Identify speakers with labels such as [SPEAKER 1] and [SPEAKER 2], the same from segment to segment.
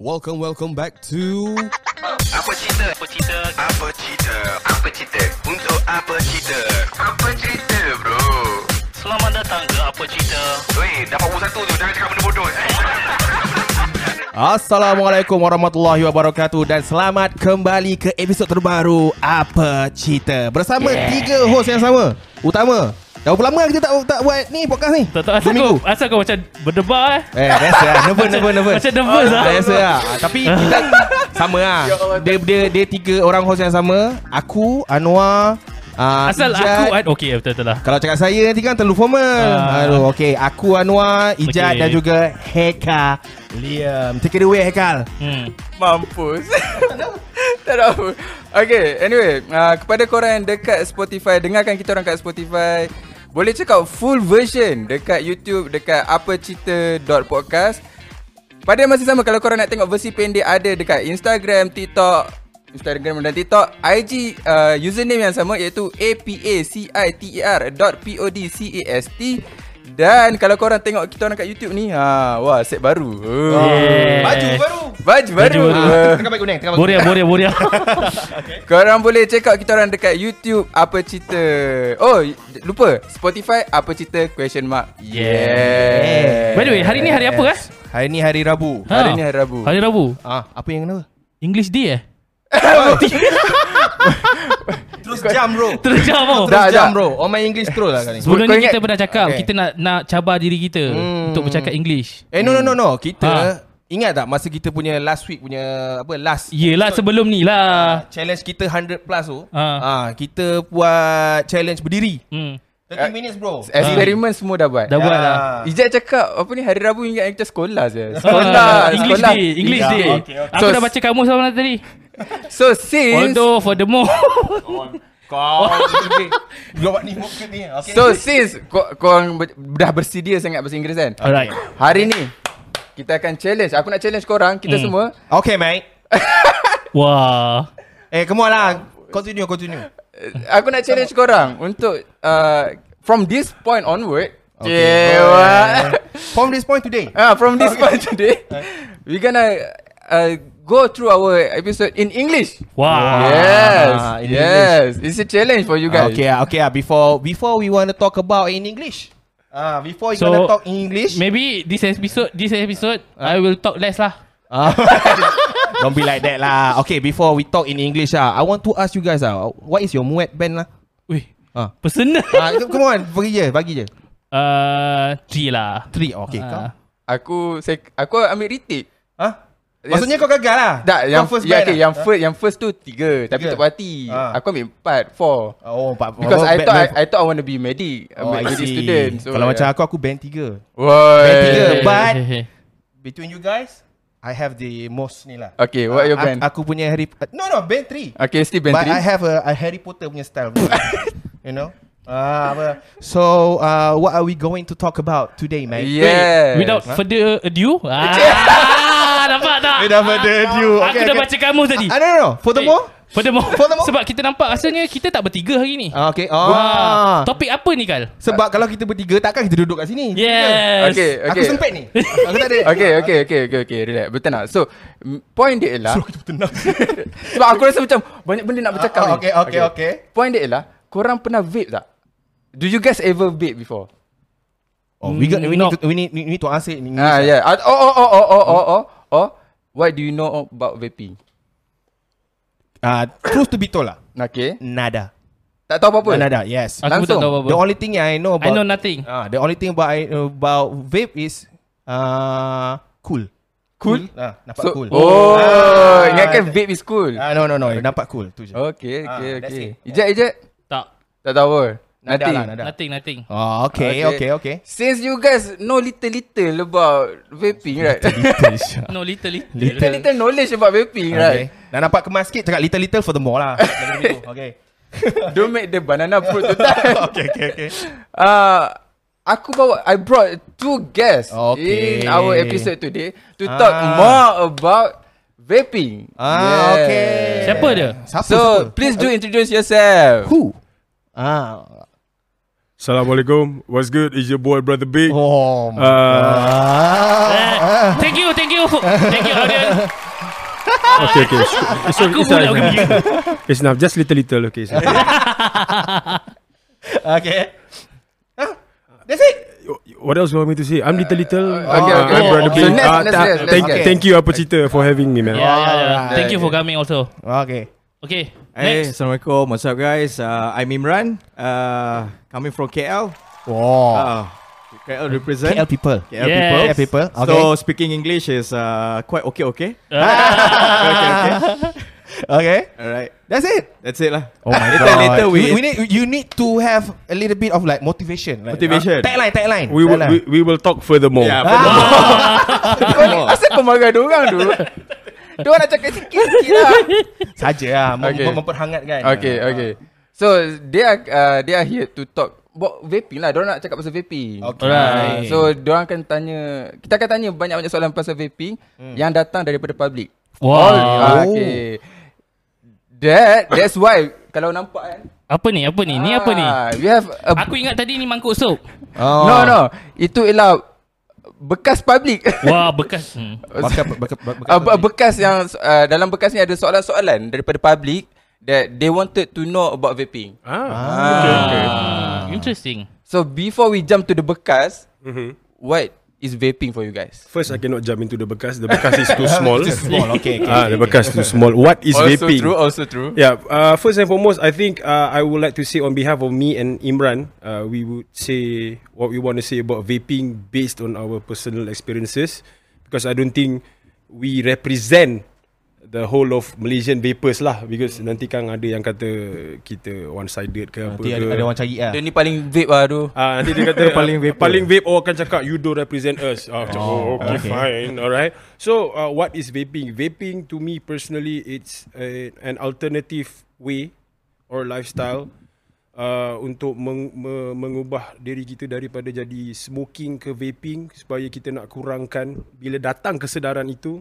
[SPEAKER 1] Welcome, welcome back to
[SPEAKER 2] Apa cerita? Apa cerita? Apa cerita? Apa cerita? Untuk apa cerita? Apa cerita bro?
[SPEAKER 3] Selamat datang ke Apa Cerita
[SPEAKER 2] Weh, dapat buku satu tu. Jangan cakap benda bodoh. Eh.
[SPEAKER 1] Assalamualaikum warahmatullahi wabarakatuh dan selamat kembali ke episod terbaru Apa Cerita bersama yeah. tiga host yang sama. Utama. Dah berapa lama kita tak tak buat ni podcast ni?
[SPEAKER 3] Tak tahu asal kau, asal kau macam berdebar eh
[SPEAKER 1] Eh, biasa lah. Nervous, nervous, nervous.
[SPEAKER 3] Macam nervous lah
[SPEAKER 1] Biasa lah. Ah, Tapi kita sama lah. Dia, dia, dia tiga orang host yang sama. Aku, Anwar, uh,
[SPEAKER 3] Asal aku ad- Okay betul-betul lah
[SPEAKER 1] Kalau cakap saya nanti kan terlalu formal.
[SPEAKER 3] Ah.
[SPEAKER 1] Aduh, okay. Aku Anwar, Ijat
[SPEAKER 3] Okay.
[SPEAKER 1] dan juga Heka Liam. Take it away, Hekal.
[SPEAKER 3] hmm.
[SPEAKER 4] Mampus Tak ada apa Okay anyway uh, Kepada korang yang dekat Spotify Dengarkan kita orang kat Spotify Boleh check out full version Dekat YouTube Dekat apacerita.podcast Pada masa sama Kalau korang nak tengok versi pendek Ada dekat Instagram TikTok Instagram dan TikTok IG uh, Username yang sama Iaitu P-O-D-C-A-S-T Dan kalau korang tengok kita orang kat YouTube ni ha, Wah set baru oh.
[SPEAKER 3] Yes.
[SPEAKER 1] Baju baru.
[SPEAKER 4] Baju baru,
[SPEAKER 3] baru.
[SPEAKER 4] Uh,
[SPEAKER 1] Tengah baik kuning. Tengah baik
[SPEAKER 3] Boria boria boria
[SPEAKER 4] Korang boleh check out kita orang dekat YouTube Apa Cerita Oh lupa Spotify Apa Cerita question mark Yeah
[SPEAKER 3] By the way hari ni hari apa guys?
[SPEAKER 1] Hari ni hari Rabu.
[SPEAKER 3] Ha?
[SPEAKER 4] Hari ni hari Rabu
[SPEAKER 3] Hari Rabu
[SPEAKER 1] Ah, apa yang kenapa?
[SPEAKER 3] English Day eh
[SPEAKER 1] Terus jam bro.
[SPEAKER 3] Terus jam tau
[SPEAKER 1] Terus
[SPEAKER 4] Dah,
[SPEAKER 1] jam bro. Oh main English terus lah kali.
[SPEAKER 3] Sebelum ni kita pernah cakap
[SPEAKER 1] Okay.
[SPEAKER 3] Kita nak nak cabar diri kita
[SPEAKER 1] Hmm.
[SPEAKER 3] Untuk bercakap English
[SPEAKER 1] Eh no no no no. Kita
[SPEAKER 3] Ha.
[SPEAKER 1] ingat tak masa kita punya last week punya apa last
[SPEAKER 3] Yelah sebelum ni lah
[SPEAKER 1] challenge kita 100 plus tu.
[SPEAKER 3] Ha.
[SPEAKER 1] Ah, kita buat challenge berdiri.
[SPEAKER 3] hmm.
[SPEAKER 1] 30 minutes bro.
[SPEAKER 4] Eksperimen semua dah buat
[SPEAKER 3] Dah buat lah
[SPEAKER 4] Ijat cakap Apa ni hari Rabu ingat kita sekolah
[SPEAKER 3] Ah,
[SPEAKER 4] je Sekolah
[SPEAKER 3] English
[SPEAKER 4] sekolah.
[SPEAKER 3] Day English
[SPEAKER 1] Ya,
[SPEAKER 3] Day
[SPEAKER 1] okay, okay.
[SPEAKER 3] Aku
[SPEAKER 4] So-
[SPEAKER 3] dah baca kamus sama tadi
[SPEAKER 4] So since
[SPEAKER 3] Although furthermore
[SPEAKER 1] Kau Buat ni muka ni. Okay.
[SPEAKER 4] So since kau, korang ber, dah bersedia sangat bahasa Inggeris kan
[SPEAKER 3] Alright
[SPEAKER 4] Hari ni Kita akan challenge Aku nak challenge korang Kita
[SPEAKER 3] Hmm.
[SPEAKER 4] semua
[SPEAKER 1] Okay mate.
[SPEAKER 3] Wah
[SPEAKER 1] Eh come on lah. Continue continue.
[SPEAKER 4] Eh, Aku nak challenge korang Untuk uh, From this point onward
[SPEAKER 1] Okay.
[SPEAKER 4] Cewa
[SPEAKER 1] From this point today.
[SPEAKER 4] Ah, from this point today, we gonna uh, go through our episode in English.
[SPEAKER 3] Wow
[SPEAKER 4] yes,
[SPEAKER 1] Ah, in
[SPEAKER 4] yes, it's a challenge for you guys.
[SPEAKER 1] Okay, ah, okay. ah. Before before we want to talk about in English. Ah, before we
[SPEAKER 3] So,
[SPEAKER 1] gonna talk in English.
[SPEAKER 3] Maybe this episode This episode I will talk less lah
[SPEAKER 1] Ah. Don't be like that lah. Okay, before we talk in English ah, I want to ask you guys ah, what is your muet band lah?
[SPEAKER 3] Wih
[SPEAKER 1] Ah.
[SPEAKER 3] Personal
[SPEAKER 1] Ah, come on, bagi je, bagi je.
[SPEAKER 3] uh, Three lah
[SPEAKER 1] Three, okay. Kau?
[SPEAKER 4] Aku saya, aku ambil retake.
[SPEAKER 1] Ah? Maksudnya kau gagal lah?
[SPEAKER 4] Tak, yang
[SPEAKER 1] Kau first band
[SPEAKER 4] okay,
[SPEAKER 1] lah?
[SPEAKER 4] yang first yang first tu tiga, tapi tak berhati.
[SPEAKER 1] Ah.
[SPEAKER 4] Aku ambil empat, four.
[SPEAKER 1] Oh, Pak.
[SPEAKER 4] Because
[SPEAKER 1] oh,
[SPEAKER 4] I thought I, I thought I want to be medic,
[SPEAKER 1] Oh,
[SPEAKER 4] oh,
[SPEAKER 1] I
[SPEAKER 4] medic
[SPEAKER 1] see.
[SPEAKER 4] student. So,
[SPEAKER 1] Kalau
[SPEAKER 4] yeah.
[SPEAKER 1] macam aku, aku band tiga.
[SPEAKER 4] Woi.
[SPEAKER 1] Band tiga, but-. Between you guys, I have the most ni lah.
[SPEAKER 4] Okay, what
[SPEAKER 1] Ah,
[SPEAKER 4] your band?
[SPEAKER 1] Aku punya Harry... No, no, band three.
[SPEAKER 4] Okay, still band
[SPEAKER 1] But
[SPEAKER 4] three.
[SPEAKER 1] I have a, a Harry Potter punya style. you know? Ah, apa? So, uh, what are we going to talk about today, mate?
[SPEAKER 4] Yeah.
[SPEAKER 3] Without further ado ah, Nampak tak
[SPEAKER 1] Without further ado.
[SPEAKER 3] Aku
[SPEAKER 1] Okay,
[SPEAKER 3] dah
[SPEAKER 1] okay.
[SPEAKER 3] baca kamus tadi
[SPEAKER 1] Ah, no, no, no. Furthermore?
[SPEAKER 3] Furthermore,
[SPEAKER 1] Furthermore?
[SPEAKER 3] Sebab kita nampak Rasanya kita tak bertiga hari ni
[SPEAKER 1] Ah, okay.
[SPEAKER 3] Wah,
[SPEAKER 1] Ah.
[SPEAKER 3] Topik apa ni Kal?
[SPEAKER 1] Sebab kalau kita bertiga, takkan kita duduk kat sini.
[SPEAKER 3] Yes
[SPEAKER 4] Okay,
[SPEAKER 1] Aku
[SPEAKER 4] okay.
[SPEAKER 1] sempit ni. Aku tak ada.
[SPEAKER 4] Okay, okay, okay, okay, okay, relax. Betul tak? So, point dia ialah
[SPEAKER 1] tenang.
[SPEAKER 4] sebab aku rasa macam banyak benda nak bercakap
[SPEAKER 1] Ah,
[SPEAKER 4] ni.
[SPEAKER 1] okay, okay, okay.
[SPEAKER 4] Point dia ialah korang pernah vape tak? Do you guys ever vape before?
[SPEAKER 1] Oh, we, got, we,
[SPEAKER 3] No.
[SPEAKER 1] need to, we, need, we need to answer it in English.
[SPEAKER 4] Ah,
[SPEAKER 1] ah.
[SPEAKER 4] yeah. Ah, Oh, oh, oh, oh, oh, oh, oh, oh. What do you know about vaping?
[SPEAKER 1] Uh, truth to be told lah.
[SPEAKER 4] Okay.
[SPEAKER 1] Nada.
[SPEAKER 4] Tak tahu apa-apa?
[SPEAKER 1] Nada, yes.
[SPEAKER 3] Aku pun tak
[SPEAKER 4] Langsung.
[SPEAKER 3] tahu apa-apa
[SPEAKER 1] The only thing I know about
[SPEAKER 3] I know nothing
[SPEAKER 1] Ah, the only thing about I know about vape is uh, cool.
[SPEAKER 4] Cool?
[SPEAKER 1] Ah, nampak
[SPEAKER 4] So,
[SPEAKER 1] cool.
[SPEAKER 4] Oh,
[SPEAKER 1] Ah,
[SPEAKER 4] ingatkan vape is cool.
[SPEAKER 1] Ah, no no no, nampak cool tu je.
[SPEAKER 4] Okay,
[SPEAKER 1] Ah,
[SPEAKER 4] okay,
[SPEAKER 1] that's
[SPEAKER 4] okay. Ijat, ijat.
[SPEAKER 3] Tak
[SPEAKER 4] tahu Nothing.
[SPEAKER 1] lah, nada.
[SPEAKER 3] Nothing nothing
[SPEAKER 1] Oh, okay, okay, okay.
[SPEAKER 4] Since you guys know little-little about vaping, right?
[SPEAKER 3] No little little
[SPEAKER 4] little-little knowledge about vaping,
[SPEAKER 1] Okay.
[SPEAKER 4] right?
[SPEAKER 1] Nak nampak kemas sikit cakap little little for the more lah. Okay.
[SPEAKER 4] Don't make the banana fruit to die.
[SPEAKER 1] okay, okay, okay.
[SPEAKER 4] Uh, aku bawa I brought two guests
[SPEAKER 1] Okay.
[SPEAKER 4] in our episode today to talk
[SPEAKER 1] Ah.
[SPEAKER 4] more about vaping.
[SPEAKER 1] Ah, okay.
[SPEAKER 3] Siapa dia?
[SPEAKER 1] Siapa,
[SPEAKER 4] So,
[SPEAKER 1] siapa?
[SPEAKER 4] please do introduce yourself.
[SPEAKER 1] Who? Ah.
[SPEAKER 5] Assalamualaikum. What's good? It's your boy Brother Big.
[SPEAKER 1] Oh.
[SPEAKER 5] Uh.
[SPEAKER 3] Eh, Thank you thank you. Thank you audience.
[SPEAKER 5] Okay, okay. So, so,
[SPEAKER 3] Aku
[SPEAKER 5] it's,
[SPEAKER 3] pun pergi.
[SPEAKER 5] it's enough. Just little, little. Okay. So.
[SPEAKER 1] Okay. Huh? That's it.
[SPEAKER 5] What else you want me to say? I'm little, little.
[SPEAKER 4] Okay,
[SPEAKER 5] Uh,
[SPEAKER 4] okay.
[SPEAKER 5] I'm Brother
[SPEAKER 3] okay.
[SPEAKER 5] Big.
[SPEAKER 4] So next,
[SPEAKER 5] Uh,
[SPEAKER 4] next,
[SPEAKER 5] ta-
[SPEAKER 4] next,
[SPEAKER 5] thank,
[SPEAKER 4] okay.
[SPEAKER 5] thank you, Apa Cita, for having me, man.
[SPEAKER 3] Yeah, yeah, yeah. Thank you for coming also.
[SPEAKER 1] Okay.
[SPEAKER 3] Okay.
[SPEAKER 6] Hey,
[SPEAKER 3] Next.
[SPEAKER 6] Assalamualaikum. What's up, guys? Uh, I'm Imran. Uh, coming from KL.
[SPEAKER 1] Wow.
[SPEAKER 6] Uh, KL represent.
[SPEAKER 1] KL people.
[SPEAKER 6] KL
[SPEAKER 3] Yes.
[SPEAKER 6] people.
[SPEAKER 1] KL people. Okay.
[SPEAKER 6] So speaking English is uh, quite okay, okay. Okay, okay.
[SPEAKER 1] okay.
[SPEAKER 6] Alright,
[SPEAKER 1] That's it.
[SPEAKER 6] that's it lah.
[SPEAKER 1] Oh my
[SPEAKER 6] later,
[SPEAKER 1] god.
[SPEAKER 6] Later we,
[SPEAKER 1] we, we need you need to have a little bit of like motivation. Like,
[SPEAKER 6] Motivation.
[SPEAKER 1] Uh, tagline, tagline.
[SPEAKER 5] We will, we, we will talk furthermore.
[SPEAKER 6] Yeah,
[SPEAKER 4] asal kau marah diorang tu? Diorang nak cakap sikit-sikit lah.
[SPEAKER 1] Saja lah mem-
[SPEAKER 4] Okay.
[SPEAKER 1] mem- memperhangatkan.
[SPEAKER 4] Okay, okay. So they are uh, they are here to talk about vaping lah. Diorang nak cakap pasal vaping.
[SPEAKER 1] Okay.
[SPEAKER 3] Alright.
[SPEAKER 4] So diorang akan tanya, kita akan tanya banyak-banyak soalan pasal vaping yang datang daripada public.
[SPEAKER 3] Wow.
[SPEAKER 4] Ah, okay. That that's why kalau nampak kan.
[SPEAKER 3] Apa ni? Apa ni? Ni apa ni?
[SPEAKER 4] ah, We have a,
[SPEAKER 3] Aku ingat tadi ni mangkuk sup.
[SPEAKER 1] Oh.
[SPEAKER 4] No no, itu ialah bekas public.
[SPEAKER 3] Wah, bekas. Hmm.
[SPEAKER 1] Bekas, bekas, bekas,
[SPEAKER 4] Uh, be- bekas yang uh, dalam bekas ni ada soalan-soalan daripada public that they wanted to know about vaping.
[SPEAKER 5] Ah.
[SPEAKER 3] Ah, interesting.
[SPEAKER 4] So before we jump to the bekas,
[SPEAKER 5] Mhm.
[SPEAKER 4] what is vaping for you guys?
[SPEAKER 5] First, I cannot jump into the bekas. The bekas is too small.
[SPEAKER 1] It's small. Okay, okay.
[SPEAKER 5] Ah,
[SPEAKER 1] okay,
[SPEAKER 5] the
[SPEAKER 1] okay.
[SPEAKER 5] bekas too small. What is
[SPEAKER 4] also
[SPEAKER 5] vaping?
[SPEAKER 4] true, also true.
[SPEAKER 5] Yeah. Uh, first and foremost, I think uh, I would like to say on behalf of me and Imran, uh, we would say what we want to say about vaping based on our personal experiences, because I don't think we represent the whole of Malaysian vapers lah. Because nanti kan ada yang kata kita one sided ke apa
[SPEAKER 1] Nanti
[SPEAKER 5] ke.
[SPEAKER 1] ada, ada orang cari lah.
[SPEAKER 4] Dia ni paling vape lah tu.
[SPEAKER 5] Ah nanti dia kata paling vape paling vape orang akan cakap you don't represent us. Ah macam, oh, okay,
[SPEAKER 1] okay.
[SPEAKER 5] fine. Alright. So uh, what is vaping? Vaping to me personally it's a, an alternative way or lifestyle uh, untuk meng, me, mengubah diri kita daripada jadi smoking ke vaping supaya kita nak kurangkan bila datang kesedaran itu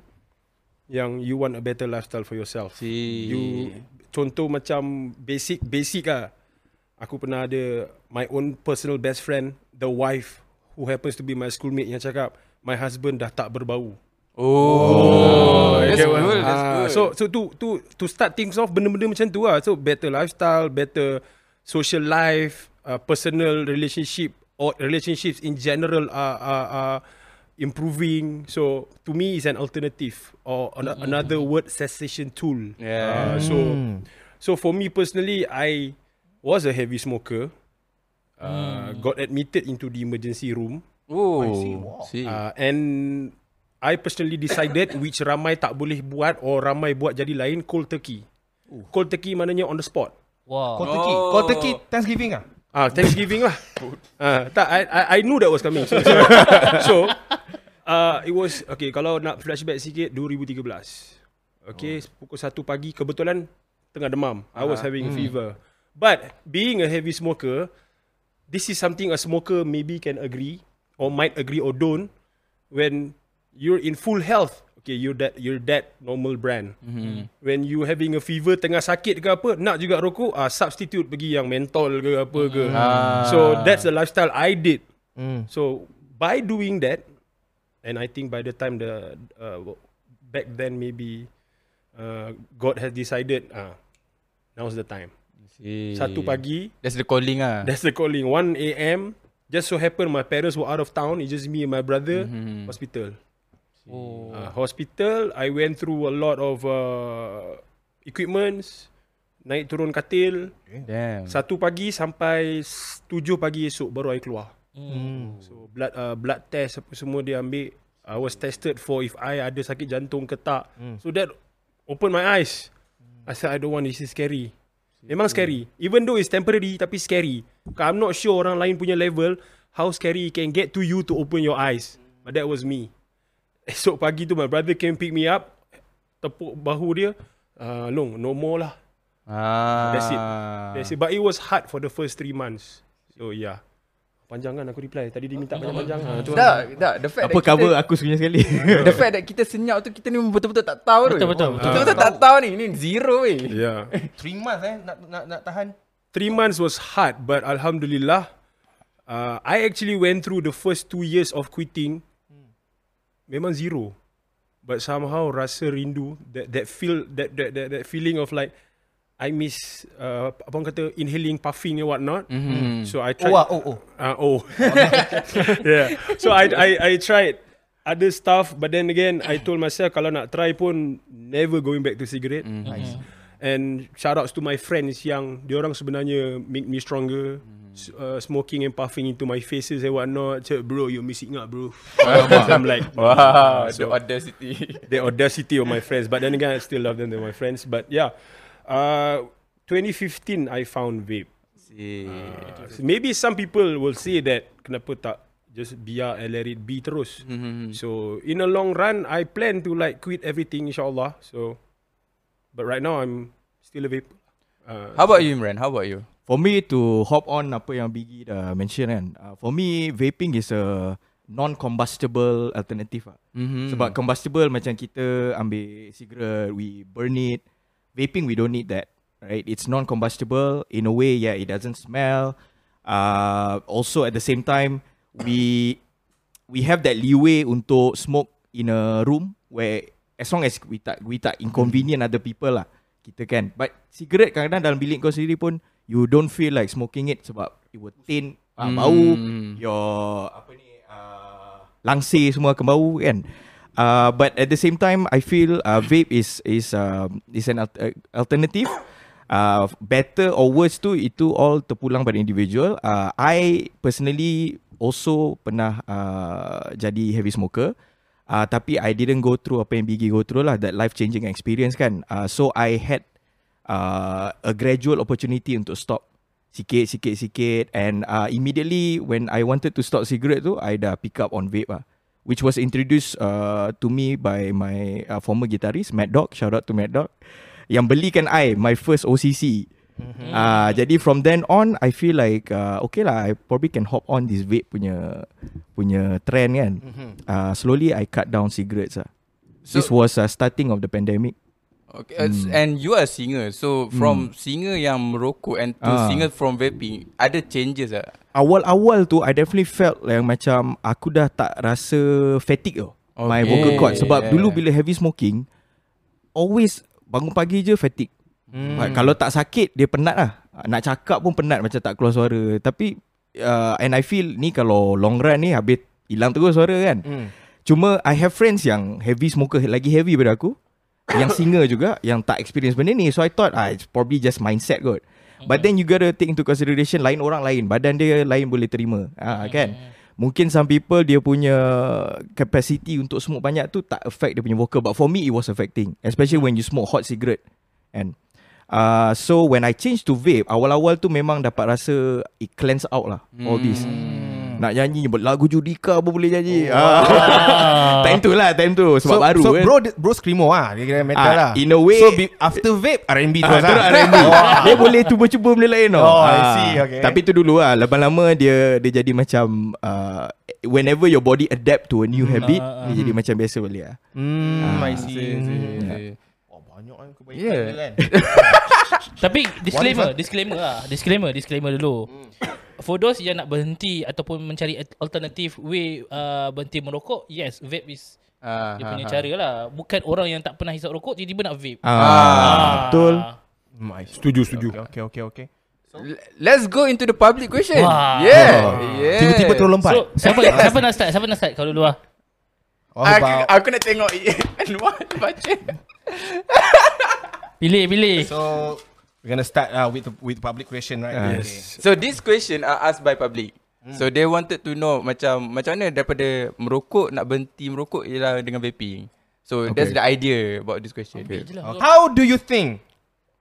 [SPEAKER 5] yang you want a better lifestyle for yourself.
[SPEAKER 4] Si.
[SPEAKER 5] You contoh macam basic basic lah. Aku pernah ada my own personal best friend, the wife who happens to be my schoolmate yang cakap my husband dah tak berbau.
[SPEAKER 4] Oh, that's
[SPEAKER 5] Okay,
[SPEAKER 4] good.
[SPEAKER 5] well,
[SPEAKER 4] That's
[SPEAKER 5] ah,
[SPEAKER 4] good.
[SPEAKER 5] So so to to to start things off benda-benda macam tu lah. So better lifestyle, better social life, uh, personal relationship or relationships in general are are, are improving. So to me it's an alternative or an, another word cessation tool.
[SPEAKER 4] Yeah.
[SPEAKER 5] Uh, so so for me personally I was a heavy smoker. Uh, got admitted into the emergency room.
[SPEAKER 4] Oh, see.
[SPEAKER 5] Uh, and I personally decided which ramai tak boleh buat or ramai buat jadi lain cold turkey. Cold turkey maknanya on the spot.
[SPEAKER 3] Wow.
[SPEAKER 1] Kau turkey.
[SPEAKER 4] Oh.
[SPEAKER 1] Kau turkey Thanksgiving ah?
[SPEAKER 5] Ah, Thanksgiving lah. Ah, tak, I, I I knew that was coming. So, so, so uh, it was okay. Kalau nak flashback sikit, 2013. Okay, pukul 1 pagi kebetulan tengah demam. I was having a fever. But being a heavy smoker, this is something a smoker maybe can agree or might agree or don't. When you're in full health, okay, you're that you're that normal brand. Mm-hmm. When you having a fever, tengah sakit ke apa, nak juga rokok, ah substitute pergi yang mentol ke apa ke. So that's the lifestyle I did.
[SPEAKER 1] Mm.
[SPEAKER 5] So by doing that, and I think by the time the uh, back then maybe uh, God has decided, ah, now's the time.
[SPEAKER 4] see.
[SPEAKER 5] Satu pagi,
[SPEAKER 4] That's the calling ah.
[SPEAKER 5] that's the calling. 1 a.m. Just so happened my parents were out of town. It's just me and my brother.
[SPEAKER 4] Mhm.
[SPEAKER 5] Hospital.
[SPEAKER 3] Oh.
[SPEAKER 5] Uh, hospital. I went through a lot of uh, equipments. Naik turun katil.
[SPEAKER 4] Damn.
[SPEAKER 5] Satu pagi sampai tujuh pagi esok baru I keluar.
[SPEAKER 1] Hmm.
[SPEAKER 5] So blood uh, blood test apa semua dia ambil. I was tested for if I ada sakit jantung ke tak. So that open my eyes. I said I don't want this is scary. Memang scary. Even though it's temporary tapi scary. I'm not sure orang lain punya level how scary it can get to you to open your eyes. But that was me. Esok pagi tu my brother came pick me up. Tepuk bahu dia. Uh, long, no more lah.
[SPEAKER 4] Ah.
[SPEAKER 5] That's it. That's it. But it was hard for the first three months. So yeah. Panjang kan aku reply. Tadi dia minta panjang-panjang. Ha, tu
[SPEAKER 4] Tak, tak. The fact
[SPEAKER 6] Apa
[SPEAKER 4] that
[SPEAKER 6] cover
[SPEAKER 4] kita,
[SPEAKER 6] aku sebenarnya sekali.
[SPEAKER 4] the fact that kita senyap tu kita ni betul-betul tak tahu tu.
[SPEAKER 3] Betul, betul, betul.
[SPEAKER 4] Betul-betul tak tahu ni. Ni zero weh.
[SPEAKER 5] Yeah.
[SPEAKER 1] Three months eh nak nak nak tahan.
[SPEAKER 5] Three months was hard, but Alhamdulillah, uh, I actually went through the first two years of quitting. Memang zero. but somehow rasa rindu that that feel that that that, that feeling of like I miss uh, apa orang kata inhaling puffing and whatnot. Mm-hmm. So I tried.
[SPEAKER 1] Oh, ah, oh, oh.
[SPEAKER 5] Uh, oh. yeah. So I I I tried other stuff but then again I told myself kalau nak try pun never going back to cigarette. Mm-hmm. And shout outs to my friends yang diorang sebenarnya make me stronger. S- Uh, smoking and puffing into my faces and whatnot. Cakap, bro, you're missing out, bro. so I'm like,
[SPEAKER 4] Wow, the
[SPEAKER 5] So-
[SPEAKER 4] audacity.
[SPEAKER 5] the audacity of my friends. But then again, I still love them. They're my friends. But yeah, uh, 2015 I found vape. Uh, so maybe some people will say that kenapa tak just biar and let it be terus.
[SPEAKER 4] Mm-hmm.
[SPEAKER 5] So in a long run, I plan to like quit everything inshallah. So, but right now I'm still a vape. Uh,
[SPEAKER 4] How about you, Imran? How about you?
[SPEAKER 6] For me to hop on apa yang Biggie dah mention kan. Uh, for me vaping is a non-combustible alternative lah.
[SPEAKER 4] Mm-hmm.
[SPEAKER 6] Sebab combustible macam kita ambil cigarette, we burn it. Vaping we don't need that, right? It's non-combustible in a way. Yeah, it doesn't smell. Uh, also at the same time, we we have that leeway untuk smoke in a room where as long as we tak we tak inconvenient other people lah. Kita kan. But cigarette kadang-kadang dalam bilik kau sendiri pun you don't feel like smoking it sebab it will taint uh, bau your apa ni uh, langsir semua akan bau kan. Uh, but at the same time, I feel uh, vape is is um, is an al- uh, alternative. Uh, better or worse tu itu all terpulang pada individual. Uh, I personally also pernah uh, jadi heavy smoker. Uh, tapi I didn't go through apa yang Biggie go through lah that life changing experience kan. Uh, so I had uh, a gradual opportunity untuk stop sikit sikit sikit. And uh, immediately when I wanted to stop cigarette tu I dah pick up on vape lah which was introduced uh, to me by my uh, former guitarist Mad Dog shout out to Mad Dog yang belikan I my first OCC mm-hmm. uh, jadi from then on I feel like uh, okay lah I probably can hop on this vape punya punya trend kan. Mm-hmm. uh, slowly I cut down cigarettes lah
[SPEAKER 4] So-
[SPEAKER 6] this was uh, starting of the pandemic
[SPEAKER 4] Okay, uh, and you are a singer. So from singer yang merokok and to
[SPEAKER 6] Ah.
[SPEAKER 4] singer from vaping, ada changes ah.
[SPEAKER 6] awal-awal tu I definitely felt yang macam aku dah tak rasa fatigue tau. Okay. My vocal cord sebab
[SPEAKER 4] Yeah.
[SPEAKER 6] dulu bila heavy smoking always bangun pagi je fatigue. Hmm. Kalau tak sakit dia penat lah. Nak cakap pun penat macam tak keluar suara. Tapi uh, and I feel ni kalau long run ni habis hilang terus suara kan. Hmm. Cuma I have friends yang heavy smoker lagi heavy daripada aku. Yang singer juga yang tak experience benda ni. So I thought ah it's probably just mindset kot. But then you gotta take into consideration lain orang lain, badan dia lain boleh terima. Ah kan? Mungkin some people dia punya capacity untuk smoke banyak tu tak affect dia punya vocal but for me it was affecting especially when you smoke hot cigarette and uh, so when I change to vape awal-awal tu memang dapat rasa it cleanse out lah all this nak nyanyi lagu Judika pun boleh nyanyi ah. time tu lah time tu sebab
[SPEAKER 1] so,
[SPEAKER 6] baru
[SPEAKER 1] So
[SPEAKER 6] kan.
[SPEAKER 1] bro bro screamo ah dia kira metal
[SPEAKER 6] Ah,
[SPEAKER 1] lah.
[SPEAKER 6] in a way-
[SPEAKER 1] So be, after vape R&B
[SPEAKER 6] Ah,
[SPEAKER 1] terus
[SPEAKER 6] terus
[SPEAKER 1] lah.
[SPEAKER 6] R&B. Dia boleh cuba-cuba benda lain tau.
[SPEAKER 1] Oh, I
[SPEAKER 6] Ah,
[SPEAKER 1] see, okay.
[SPEAKER 6] Tapi tu dulu lah. Lama-lama dia dia jadi macam uh, whenever your body adapt to a new habit, dia jadi macam biasa balik lah.
[SPEAKER 1] Hmm, I
[SPEAKER 4] See,
[SPEAKER 1] see.
[SPEAKER 4] see, see.
[SPEAKER 1] Banyak kan kebaikan
[SPEAKER 4] Yeah.
[SPEAKER 1] dia kan.
[SPEAKER 3] Tapi disclaimer, disclaimer lah. Disclaimer, disclaimer dulu.
[SPEAKER 1] Hmm.
[SPEAKER 3] For those yang nak berhenti ataupun mencari alternative way uh, berhenti merokok, yes, vape is
[SPEAKER 4] Ah,
[SPEAKER 3] dia
[SPEAKER 4] ha,
[SPEAKER 3] punya
[SPEAKER 4] ha.
[SPEAKER 3] cara lah. Bukan orang yang tak pernah hisap rokok tiba-tiba nak vape.
[SPEAKER 6] Ah, betul.
[SPEAKER 1] Hmm, I see.
[SPEAKER 5] Setuju, setuju.
[SPEAKER 1] Okay, okay, okay.
[SPEAKER 4] L- Let's go into the public question.
[SPEAKER 3] Wah.
[SPEAKER 4] Yeah.
[SPEAKER 6] Oh.
[SPEAKER 4] yeah.
[SPEAKER 1] Tiba-tiba terus lompat.
[SPEAKER 3] So, siapa siapa nak start? Siapa nak start kau dulu lah?
[SPEAKER 1] Oh,
[SPEAKER 4] Aku,
[SPEAKER 1] about,
[SPEAKER 4] aku nak tengok Anwar baca.
[SPEAKER 3] Pilih, pilih.
[SPEAKER 1] so we're gonna start uh, with with public question right?
[SPEAKER 6] Yes.
[SPEAKER 4] So this question are asked by public. So they wanted to know macam macam mana daripada merokok nak berhenti merokok ialah dengan vaping. So okay. that's the idea about this question. Okay.
[SPEAKER 3] Lah.
[SPEAKER 1] How do you think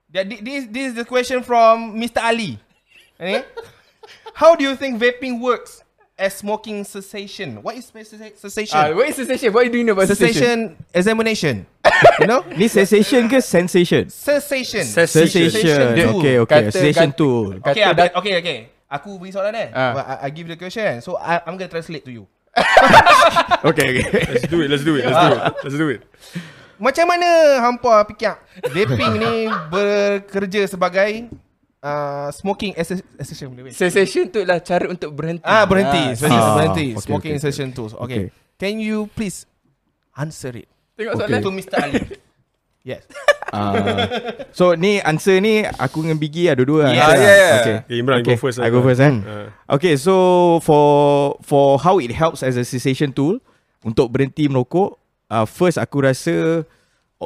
[SPEAKER 1] that thi- this this is the question from Mr. Ali? Eh? How do you think vaping works as smoking cessation? What is cessa- cessation?
[SPEAKER 4] Ah, what is cessation? What do you know about cessation?
[SPEAKER 1] cessation examination. you know?
[SPEAKER 6] Ni sensation ke sensation?
[SPEAKER 1] Cessation.
[SPEAKER 6] Sensation.
[SPEAKER 1] Dia-
[SPEAKER 6] Okay, okay.
[SPEAKER 4] kata-
[SPEAKER 6] Sensation
[SPEAKER 4] kata-
[SPEAKER 6] tu.
[SPEAKER 1] Okay,
[SPEAKER 4] Kata dat-
[SPEAKER 1] okay, okay. Aku beri soalan?
[SPEAKER 4] Ah.
[SPEAKER 1] But I, I give the question. So I, I'm gonna translate to you.
[SPEAKER 6] Okay, okay.
[SPEAKER 5] Let's do it, let's do it, let's do it. Let's do it.
[SPEAKER 1] Macam mana hampa fikir vaping ni bekerja sebagai uh, smoking cessa- cessation boleh weh?
[SPEAKER 4] Cessation tu lah cara untuk berhenti.
[SPEAKER 1] Ah berhenti,
[SPEAKER 4] Ah,
[SPEAKER 1] cessation
[SPEAKER 6] Ah,
[SPEAKER 1] berhenti.
[SPEAKER 6] okay,
[SPEAKER 1] smoking
[SPEAKER 6] okay,
[SPEAKER 1] cessation tu. Okay.
[SPEAKER 6] Okay.
[SPEAKER 1] Can you please answer it?
[SPEAKER 4] Tengok
[SPEAKER 6] Okay.
[SPEAKER 4] soalan
[SPEAKER 1] To Mr. Ali. Yes.
[SPEAKER 6] Uh, so ni answer ni aku dengan Biggie ada dua.
[SPEAKER 1] Yes.
[SPEAKER 6] answer
[SPEAKER 4] Ah,
[SPEAKER 6] lah.
[SPEAKER 4] yeah, yeah.
[SPEAKER 6] Okay.
[SPEAKER 5] Okay, Imran
[SPEAKER 6] okay.
[SPEAKER 5] go first.
[SPEAKER 6] I go first kan.
[SPEAKER 5] Uh.
[SPEAKER 6] Okay, so for for how it helps as a cessation tool untuk berhenti merokok, uh, first aku rasa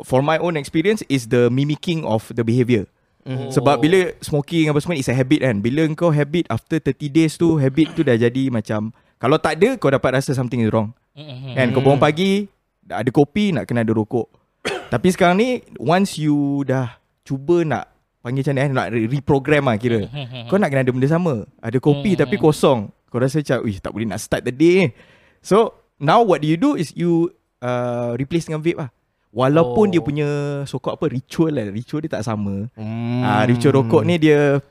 [SPEAKER 6] for my own experience is the mimicking of the behaviour. Mm. Sebab bila smoking apa semua is a habit kan. Bila kau habit after 30 days tu habit tu dah jadi macam kalau tak ada kau dapat rasa something is wrong.
[SPEAKER 3] Mm-hmm.
[SPEAKER 6] Kan kau bangun pagi dah ada kopi nak kena ada rokok. Tapi sekarang ni once you dah cuba nak panggil macam ni eh, nak re- reprogram lah kira. kau nak kena ada benda sama. Ada kopi tapi kosong. Kau rasa macam, "Wih, tak boleh nak start the day ni." So, now what do you do is you uh, replace dengan vape lah. Walaupun
[SPEAKER 3] Oh.
[SPEAKER 6] dia punya sokok apa ritual lah. Ritual dia tak sama.
[SPEAKER 1] Hmm.
[SPEAKER 6] Ah, ritual rokok ni dia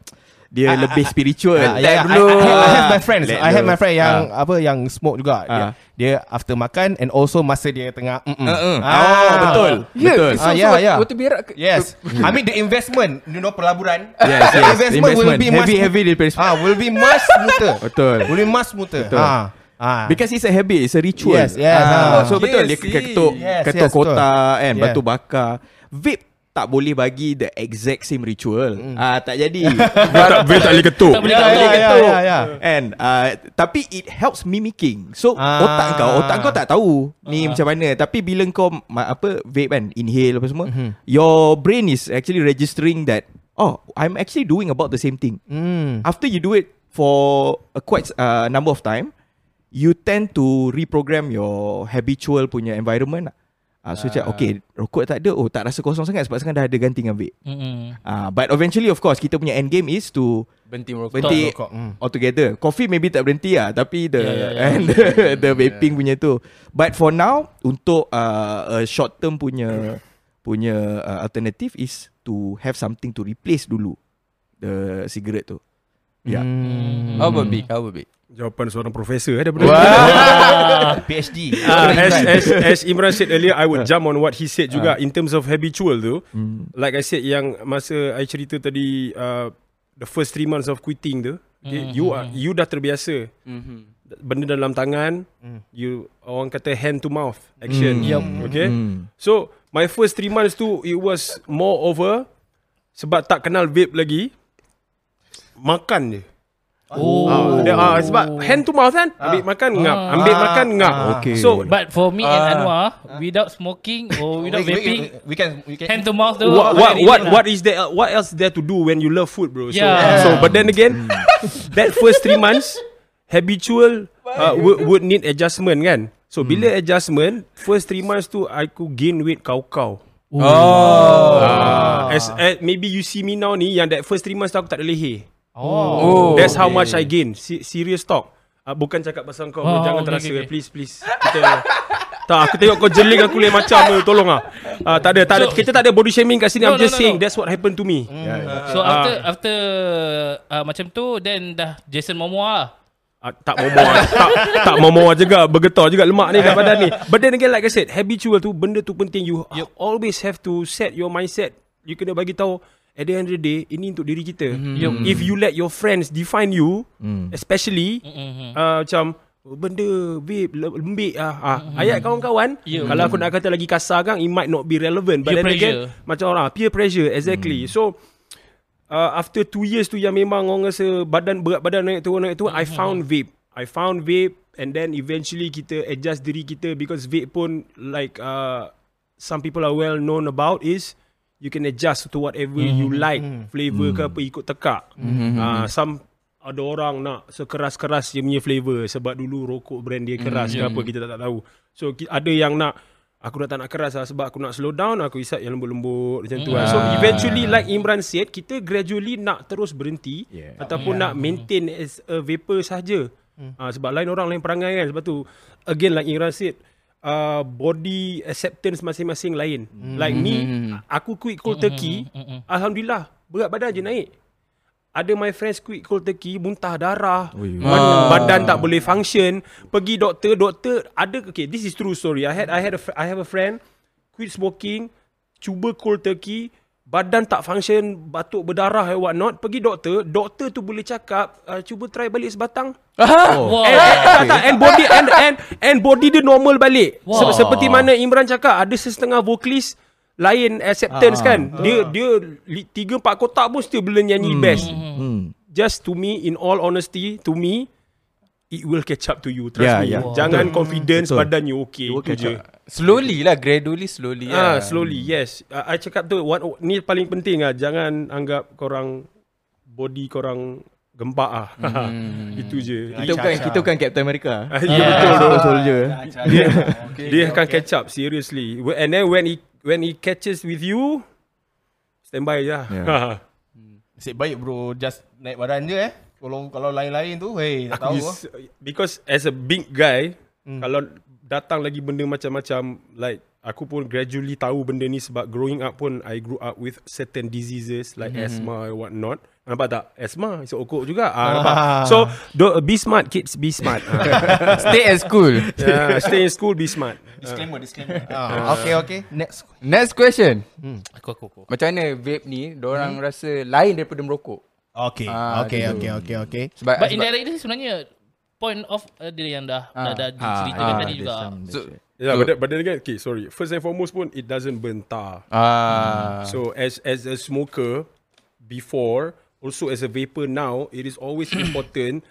[SPEAKER 6] dia lebih spiritual.
[SPEAKER 1] Ah, yeah, I,
[SPEAKER 6] dulu.
[SPEAKER 1] I, I have my friends.
[SPEAKER 6] Let
[SPEAKER 1] I have my friend yang
[SPEAKER 6] Ah.
[SPEAKER 1] apa yang smoke juga. Dia,
[SPEAKER 6] Ah.
[SPEAKER 1] dia after makan and also masa dia tengah mm
[SPEAKER 6] Uh, uh.
[SPEAKER 1] Ah.
[SPEAKER 6] Oh, betul.
[SPEAKER 4] Ya,
[SPEAKER 6] Betul.
[SPEAKER 4] so,
[SPEAKER 1] Ah,
[SPEAKER 4] so,
[SPEAKER 1] yeah,
[SPEAKER 4] waktu-
[SPEAKER 1] yeah.
[SPEAKER 4] Waktu berak
[SPEAKER 1] Yes. I mean the investment, you know pelaburan.
[SPEAKER 6] Yes,
[SPEAKER 1] the
[SPEAKER 6] yes.
[SPEAKER 1] investment, will be
[SPEAKER 6] heavy
[SPEAKER 1] much
[SPEAKER 6] heavy daripada
[SPEAKER 1] Ah, will be much smoother.
[SPEAKER 6] Betul.
[SPEAKER 1] Will be much smoother.
[SPEAKER 6] Betul.
[SPEAKER 1] Ah. Ah.
[SPEAKER 6] Because it's a habit, it's a ritual.
[SPEAKER 1] Yes, yes,
[SPEAKER 6] Ah,
[SPEAKER 1] ah.
[SPEAKER 6] so
[SPEAKER 4] Okay,
[SPEAKER 6] betul dia ketuk
[SPEAKER 1] Yes,
[SPEAKER 6] ketuk
[SPEAKER 1] yes,
[SPEAKER 6] kotak kan,
[SPEAKER 1] Yeah.
[SPEAKER 6] batu bakar. Vape tak boleh bagi the exact same ritual. Ah tak jadi.
[SPEAKER 5] Vape tak, vape tak boleh ketuk.
[SPEAKER 3] Tak boleh
[SPEAKER 1] Yeah,
[SPEAKER 3] ketuk.
[SPEAKER 1] yeah, yeah, yeah, yeah.
[SPEAKER 6] And uh, tapi it helps mimicking. So
[SPEAKER 1] Ah.
[SPEAKER 6] otak kau, otak kau tak tahu ni macam mana. Tapi bila kau apa vape kan, inhale apa semua, your brain is actually registering that oh, I'm actually doing about the same thing.
[SPEAKER 1] Hmm.
[SPEAKER 6] After you do it for a quite uh, number of time, you tend to reprogram your habitual punya environment. lah. Ah, so macam okay, rokok tak ada, oh tak rasa kosong sangat sebab sekarang dah ada ganti dengan vape.
[SPEAKER 3] Mm-hmm.
[SPEAKER 6] Ah, but eventually of course kita punya end game is to
[SPEAKER 4] Berhenti merokok.
[SPEAKER 6] berhenti
[SPEAKER 1] rokok, hmm.
[SPEAKER 6] altogether. Coffee maybe tak berhenti lah, tapi the
[SPEAKER 3] Yeah, yeah, yeah.
[SPEAKER 6] and the, the vaping punya tu. But for now untuk uh, a short term punya punya uh, alternative is to have something to replace dulu the cigarette tu. Yeah.
[SPEAKER 1] Hmm.
[SPEAKER 4] How about big? How about big?
[SPEAKER 5] Jawapan seorang profesor eh daripada
[SPEAKER 1] Wah. PhD.
[SPEAKER 5] Ah, as, as, as Imran said earlier, I would jump on what he said juga in terms of habitual tu. Like I said, yang masa I cerita tadi, uh, the first three months of quitting tu, okay, you are, you dah terbiasa. Benda dalam tangan, you orang kata hand to mouth action. Okay. So my first three months tu, it was more over sebab tak kenal vape lagi. Makan je.
[SPEAKER 3] Oh.
[SPEAKER 5] Ah, dia, ah, sebab hand to mouth kan? Ambil makan ngap Ambil makan ngap
[SPEAKER 6] okay.
[SPEAKER 5] So
[SPEAKER 3] But for me and Anwar, without smoking or without
[SPEAKER 1] we, we,
[SPEAKER 3] vaping,
[SPEAKER 1] we can we can
[SPEAKER 3] hand to mouth tu,
[SPEAKER 5] what what what,
[SPEAKER 3] lah.
[SPEAKER 5] what is there what else there to do when you love food bro? So,
[SPEAKER 3] Yeah.
[SPEAKER 5] so but then again that first three months habitual uh, would, would need adjustment kan? So bila adjustment first three months tu I could gain weight kau-kau.
[SPEAKER 4] Oh.
[SPEAKER 5] Ah, as, as, maybe you see me now ni yang that first three months tu aku tak ada leher
[SPEAKER 4] Oh.
[SPEAKER 5] That's how much I gain. Se- serious talk. Uh, bukan cakap pasal kau.
[SPEAKER 3] Oh,
[SPEAKER 5] Oh, jangan
[SPEAKER 3] okay,
[SPEAKER 5] terasa.
[SPEAKER 3] okay, okay.
[SPEAKER 5] Please, please. Kita, tak, aku tengok kau jeling aku lain macam tu. Tolong ah. Uh, tak ada, tak ada.
[SPEAKER 3] So-
[SPEAKER 5] Kita tak ada body shaming kat sini.
[SPEAKER 3] No,
[SPEAKER 5] I'm
[SPEAKER 3] no,
[SPEAKER 5] just
[SPEAKER 3] no,
[SPEAKER 5] saying
[SPEAKER 3] no.
[SPEAKER 5] that's what happened to me.
[SPEAKER 3] So after after uh, macam tu, then dah Jason Momoa lah.
[SPEAKER 5] Uh, tak momoa tak, tak momoa juga Bergetar juga lemak ni kat badan ni But then again like I said Habitual tu Benda tu penting You yep. always have to Set your mindset You kena bagi tahu At the end of the day Ini untuk diri kita mm-hmm. If you let your friends Define you mm. Especially mm-hmm. uh, Macam oh, Benda Babe le- Lembik ah, ah. Mm-hmm. Ayat kawan-kawan
[SPEAKER 3] Yeah.
[SPEAKER 5] Kalau aku nak kata lagi kasar kan It might not be relevant But
[SPEAKER 3] Peer
[SPEAKER 5] then again
[SPEAKER 3] pressure.
[SPEAKER 5] Macam orang Peer pressure Exactly So uh, after two years tu yang memang orang rasa badan berat badan naik turun naik turun, I found vape. I found vape and then eventually kita adjust diri kita because vape pun like uh, some people are well known about is you can adjust to whatever you like flavor ke apa ikut tekak. Uh, some ada orang nak sekeras-keras dia punya flavor sebab dulu rokok brand dia keras ke apa kita tak, tak tahu. So ada yang nak aku dah tak nak keras lah sebab aku nak slow down aku isap yang lembut-lembut macam tu lah. So eventually like Imran said kita gradually nak terus berhenti
[SPEAKER 6] Yeah.
[SPEAKER 5] ataupun nak maintain as a vapor sahaja. Uh, sebab lain orang lain perangai kan sebab tu again like Imran said uh, body acceptance masing-masing lain. Like me aku quit cold turkey alhamdulillah berat badan je naik. Ada my friends quit cold turkey muntah darah. Badan, badan tak boleh function. Pergi doktor, doktor ada okay this is true story. I had I had a I have a friend quit smoking, cuba cold turkey, badan tak function, batuk berdarah and what not, pergi doktor, doktor tu boleh cakap, uh, cuba try balik sebatang.
[SPEAKER 3] Wow.
[SPEAKER 5] And, and, tak, tak, and body and, and and body dia normal balik.
[SPEAKER 3] Wow.
[SPEAKER 5] Se- seperti mana Imran cakap, ada setengah vokalis lain acceptance kan. Dia dia li- tiga empat kotak pun still boleh nyanyi best.
[SPEAKER 6] Hmm.
[SPEAKER 5] Just to me in all honesty, to me it will catch up to you. Trust
[SPEAKER 6] Yeah,
[SPEAKER 5] me.
[SPEAKER 6] yeah.
[SPEAKER 5] Jangan confidence
[SPEAKER 6] Betul.
[SPEAKER 5] badan you okay.
[SPEAKER 6] It will
[SPEAKER 5] Itu
[SPEAKER 6] catch
[SPEAKER 5] je.
[SPEAKER 6] up.
[SPEAKER 4] Slowly lah, gradually slowly
[SPEAKER 5] Ah,
[SPEAKER 4] lah.
[SPEAKER 5] slowly, yes. Uh, I cakap tu, what, ni paling penting ah. Jangan anggap korang body korang gempak ah. Itu je.
[SPEAKER 6] Kita bukan kita bukan Captain America.
[SPEAKER 5] Ya betul tu.
[SPEAKER 6] Soldier.
[SPEAKER 5] Dia, dia akan catch up seriously. And then when he when he catches with you, standby je.
[SPEAKER 6] Yeah.
[SPEAKER 5] Yeah.
[SPEAKER 1] Nasib baik bro Just naik badan je eh Kalau kalau lain-lain tu Hei tak tahu ah.
[SPEAKER 5] because as a big guy, hmm. kalau datang lagi benda macam-macam like aku pun gradually tahu benda ni sebab growing up pun I grew up with certain diseases like mm-hmm. asthma and what not. Nampak tak? Asthma is okok juga. Ah, nampak. So do, be smart kids, be smart. Ah.
[SPEAKER 4] Stay at school.
[SPEAKER 5] yeah, stay in school, be smart.
[SPEAKER 1] Disclaimer disclaimer ah, Okay okay Next
[SPEAKER 4] Next question.
[SPEAKER 3] Aku, aku, aku.
[SPEAKER 4] Macam mana vape ni, orang hmm. rasa lain daripada merokok?
[SPEAKER 1] Okay
[SPEAKER 4] Ah,
[SPEAKER 1] Okay okay okay okay
[SPEAKER 4] Sebab,
[SPEAKER 3] But
[SPEAKER 4] sebab
[SPEAKER 3] indirectly sebenarnya point of uh, dia yang dah
[SPEAKER 4] Ah.
[SPEAKER 3] dah, dah
[SPEAKER 6] Ah,
[SPEAKER 3] diceritakan
[SPEAKER 4] ah,
[SPEAKER 3] tadi juga.
[SPEAKER 4] so,
[SPEAKER 5] Yeah,
[SPEAKER 4] So-
[SPEAKER 5] but, then, but then again, okay, sorry. First and foremost pun, it doesn't burn tar.
[SPEAKER 4] ah,
[SPEAKER 5] So as as a smoker before, also as a vapor now, it is always important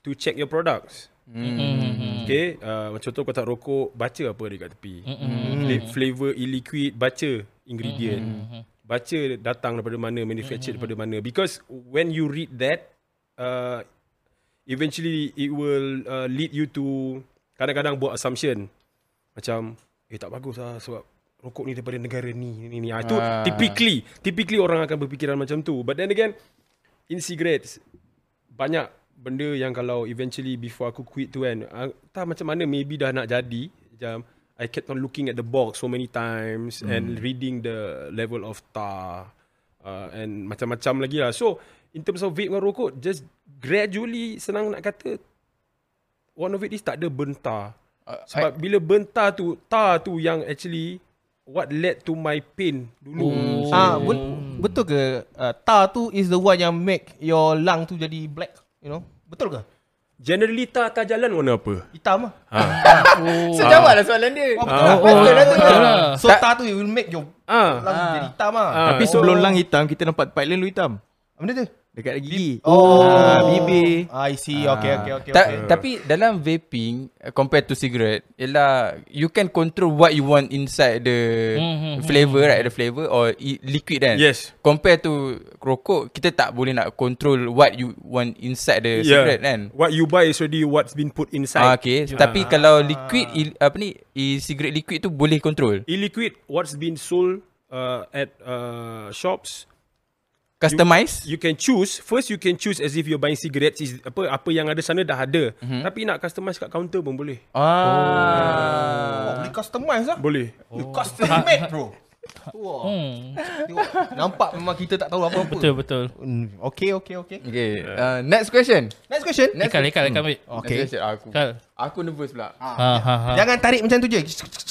[SPEAKER 5] to check your products.
[SPEAKER 3] Mm-hmm.
[SPEAKER 5] Okay, uh, macam tu kau tak rokok, baca apa dia kat tepi. Fla- Flavor e-liquid, baca ingredient. Baca datang daripada mana, manufactured daripada mana. Because when you read that, uh, eventually it will uh, lead you to kadang-kadang buat assumption. Macam, eh tak bagus lah sebab rokok ni daripada negara ni, ni, ni. Ah, itu
[SPEAKER 4] Ah.
[SPEAKER 5] typically, typically orang akan berfikiran macam tu. But then again, in cigarettes, banyak benda yang kalau eventually before aku quit tu kan, uh, tak macam mana maybe dah nak jadi. Macam, I kept on looking at the box so many times
[SPEAKER 6] Hmm.
[SPEAKER 5] and reading the level of tar uh, and macam-macam lagi lah. So, in terms of vape dengan rokok, just gradually senang nak kata, one of it is tak ada bentar.
[SPEAKER 4] Uh,
[SPEAKER 5] Sebab bila bentar tu, tar tu yang actually what led to my pain dulu.
[SPEAKER 3] Oh.
[SPEAKER 1] Ah, ben- betul ke uh, tar tu is the one yang make your lung tu jadi black, you know? Betul ke?
[SPEAKER 5] Generally tar atas jalan warna apa?
[SPEAKER 1] Hitam lah.
[SPEAKER 3] Oh.
[SPEAKER 4] so jawablah soalan dia.
[SPEAKER 1] Oh, betul
[SPEAKER 5] Ah.
[SPEAKER 1] lah.
[SPEAKER 3] Oh,
[SPEAKER 1] Betul lah.
[SPEAKER 3] betul lah.
[SPEAKER 1] So tar tu it will make your
[SPEAKER 5] Ah.
[SPEAKER 1] lung jadi hitam lah.
[SPEAKER 5] Ah.
[SPEAKER 6] Tapi sebelum lang hitam kita nampak lain lu hitam.
[SPEAKER 1] Benda tu?
[SPEAKER 6] Dekat gigi.
[SPEAKER 1] Oh,
[SPEAKER 6] Ah, bibir.
[SPEAKER 1] I see. Okay, okay, okay.
[SPEAKER 4] Ta-
[SPEAKER 1] okay.
[SPEAKER 4] Tapi dalam vaping uh, compared to cigarette, ialah you can control what you want inside the
[SPEAKER 3] Mhm.
[SPEAKER 4] flavor right, the flavor or liquid kan.
[SPEAKER 5] Yes.
[SPEAKER 4] Compared to rokok, kita tak boleh nak control what you want inside the cigarette kan.
[SPEAKER 5] What you buy is already what's been put
[SPEAKER 4] Ah,
[SPEAKER 5] inside.
[SPEAKER 4] okay. Tapi kalau liquid apa ni, i- cigarette liquid tu boleh control.
[SPEAKER 5] E-liquid, what's been sold uh, at uh, shops,
[SPEAKER 4] Customize.
[SPEAKER 5] you can choose. First, you can choose as if you're buying cigarettes. Is apa apa yang ada sana dah ada.
[SPEAKER 4] Mhm.
[SPEAKER 5] Tapi nak customize kat counter pun boleh.
[SPEAKER 4] Ah.
[SPEAKER 1] Oh, boleh customize lah.
[SPEAKER 5] Boleh.
[SPEAKER 1] You custom made bro. Wah.
[SPEAKER 3] Hmm.
[SPEAKER 1] Tengok, Nampak memang kita tak tahu apa-apa.
[SPEAKER 3] Betul betul.
[SPEAKER 1] Hmm, Okay, okay, okay.
[SPEAKER 4] Okay. Uh, next question.
[SPEAKER 1] Next question.
[SPEAKER 4] Next
[SPEAKER 3] Ikal ikal ikal ambil.
[SPEAKER 1] Okay.
[SPEAKER 4] Next question. Aku.
[SPEAKER 3] Ikal.
[SPEAKER 4] Aku nervous pula.
[SPEAKER 3] Ha ha ha.
[SPEAKER 1] Jangan tarik macam tu je.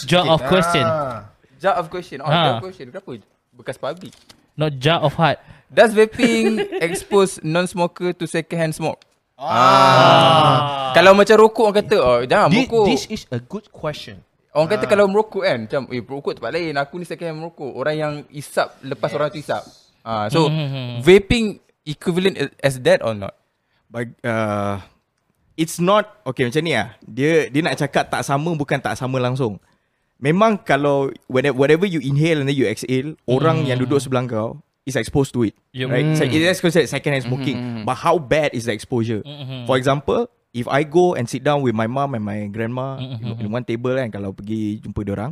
[SPEAKER 3] Jar of question.
[SPEAKER 1] Ah.
[SPEAKER 4] Jar of question. Oh,
[SPEAKER 3] Ha.
[SPEAKER 4] of question. Kenapa? Bekas public.
[SPEAKER 3] Not jar of heart.
[SPEAKER 4] Does vaping expose non-smoker to second-hand smoke?
[SPEAKER 3] Ah.
[SPEAKER 4] Kalau macam rokok orang kata, oh jangan
[SPEAKER 1] This,
[SPEAKER 4] merokok.
[SPEAKER 1] this is a good question.
[SPEAKER 4] Orang kata kalau merokok kan, macam eh merokok tempat lain, aku ni second-hand merokok. Orang yang isap lepas orang tu isap. Ah, so
[SPEAKER 3] Hmm.
[SPEAKER 4] vaping equivalent as that or not?
[SPEAKER 6] Bag, uh, it's not okay macam ni ah. Dia dia nak cakap tak sama bukan tak sama langsung. Memang kalau whenever, whatever you inhale and then you exhale, orang yang duduk sebelah kau is exposed to it.
[SPEAKER 3] Yup.
[SPEAKER 6] Right? So it is considered second hand smoking. But how bad is the exposure? For example, if I go and sit down with my mom and my grandma in, in one table kan kalau pergi jumpa dia orang,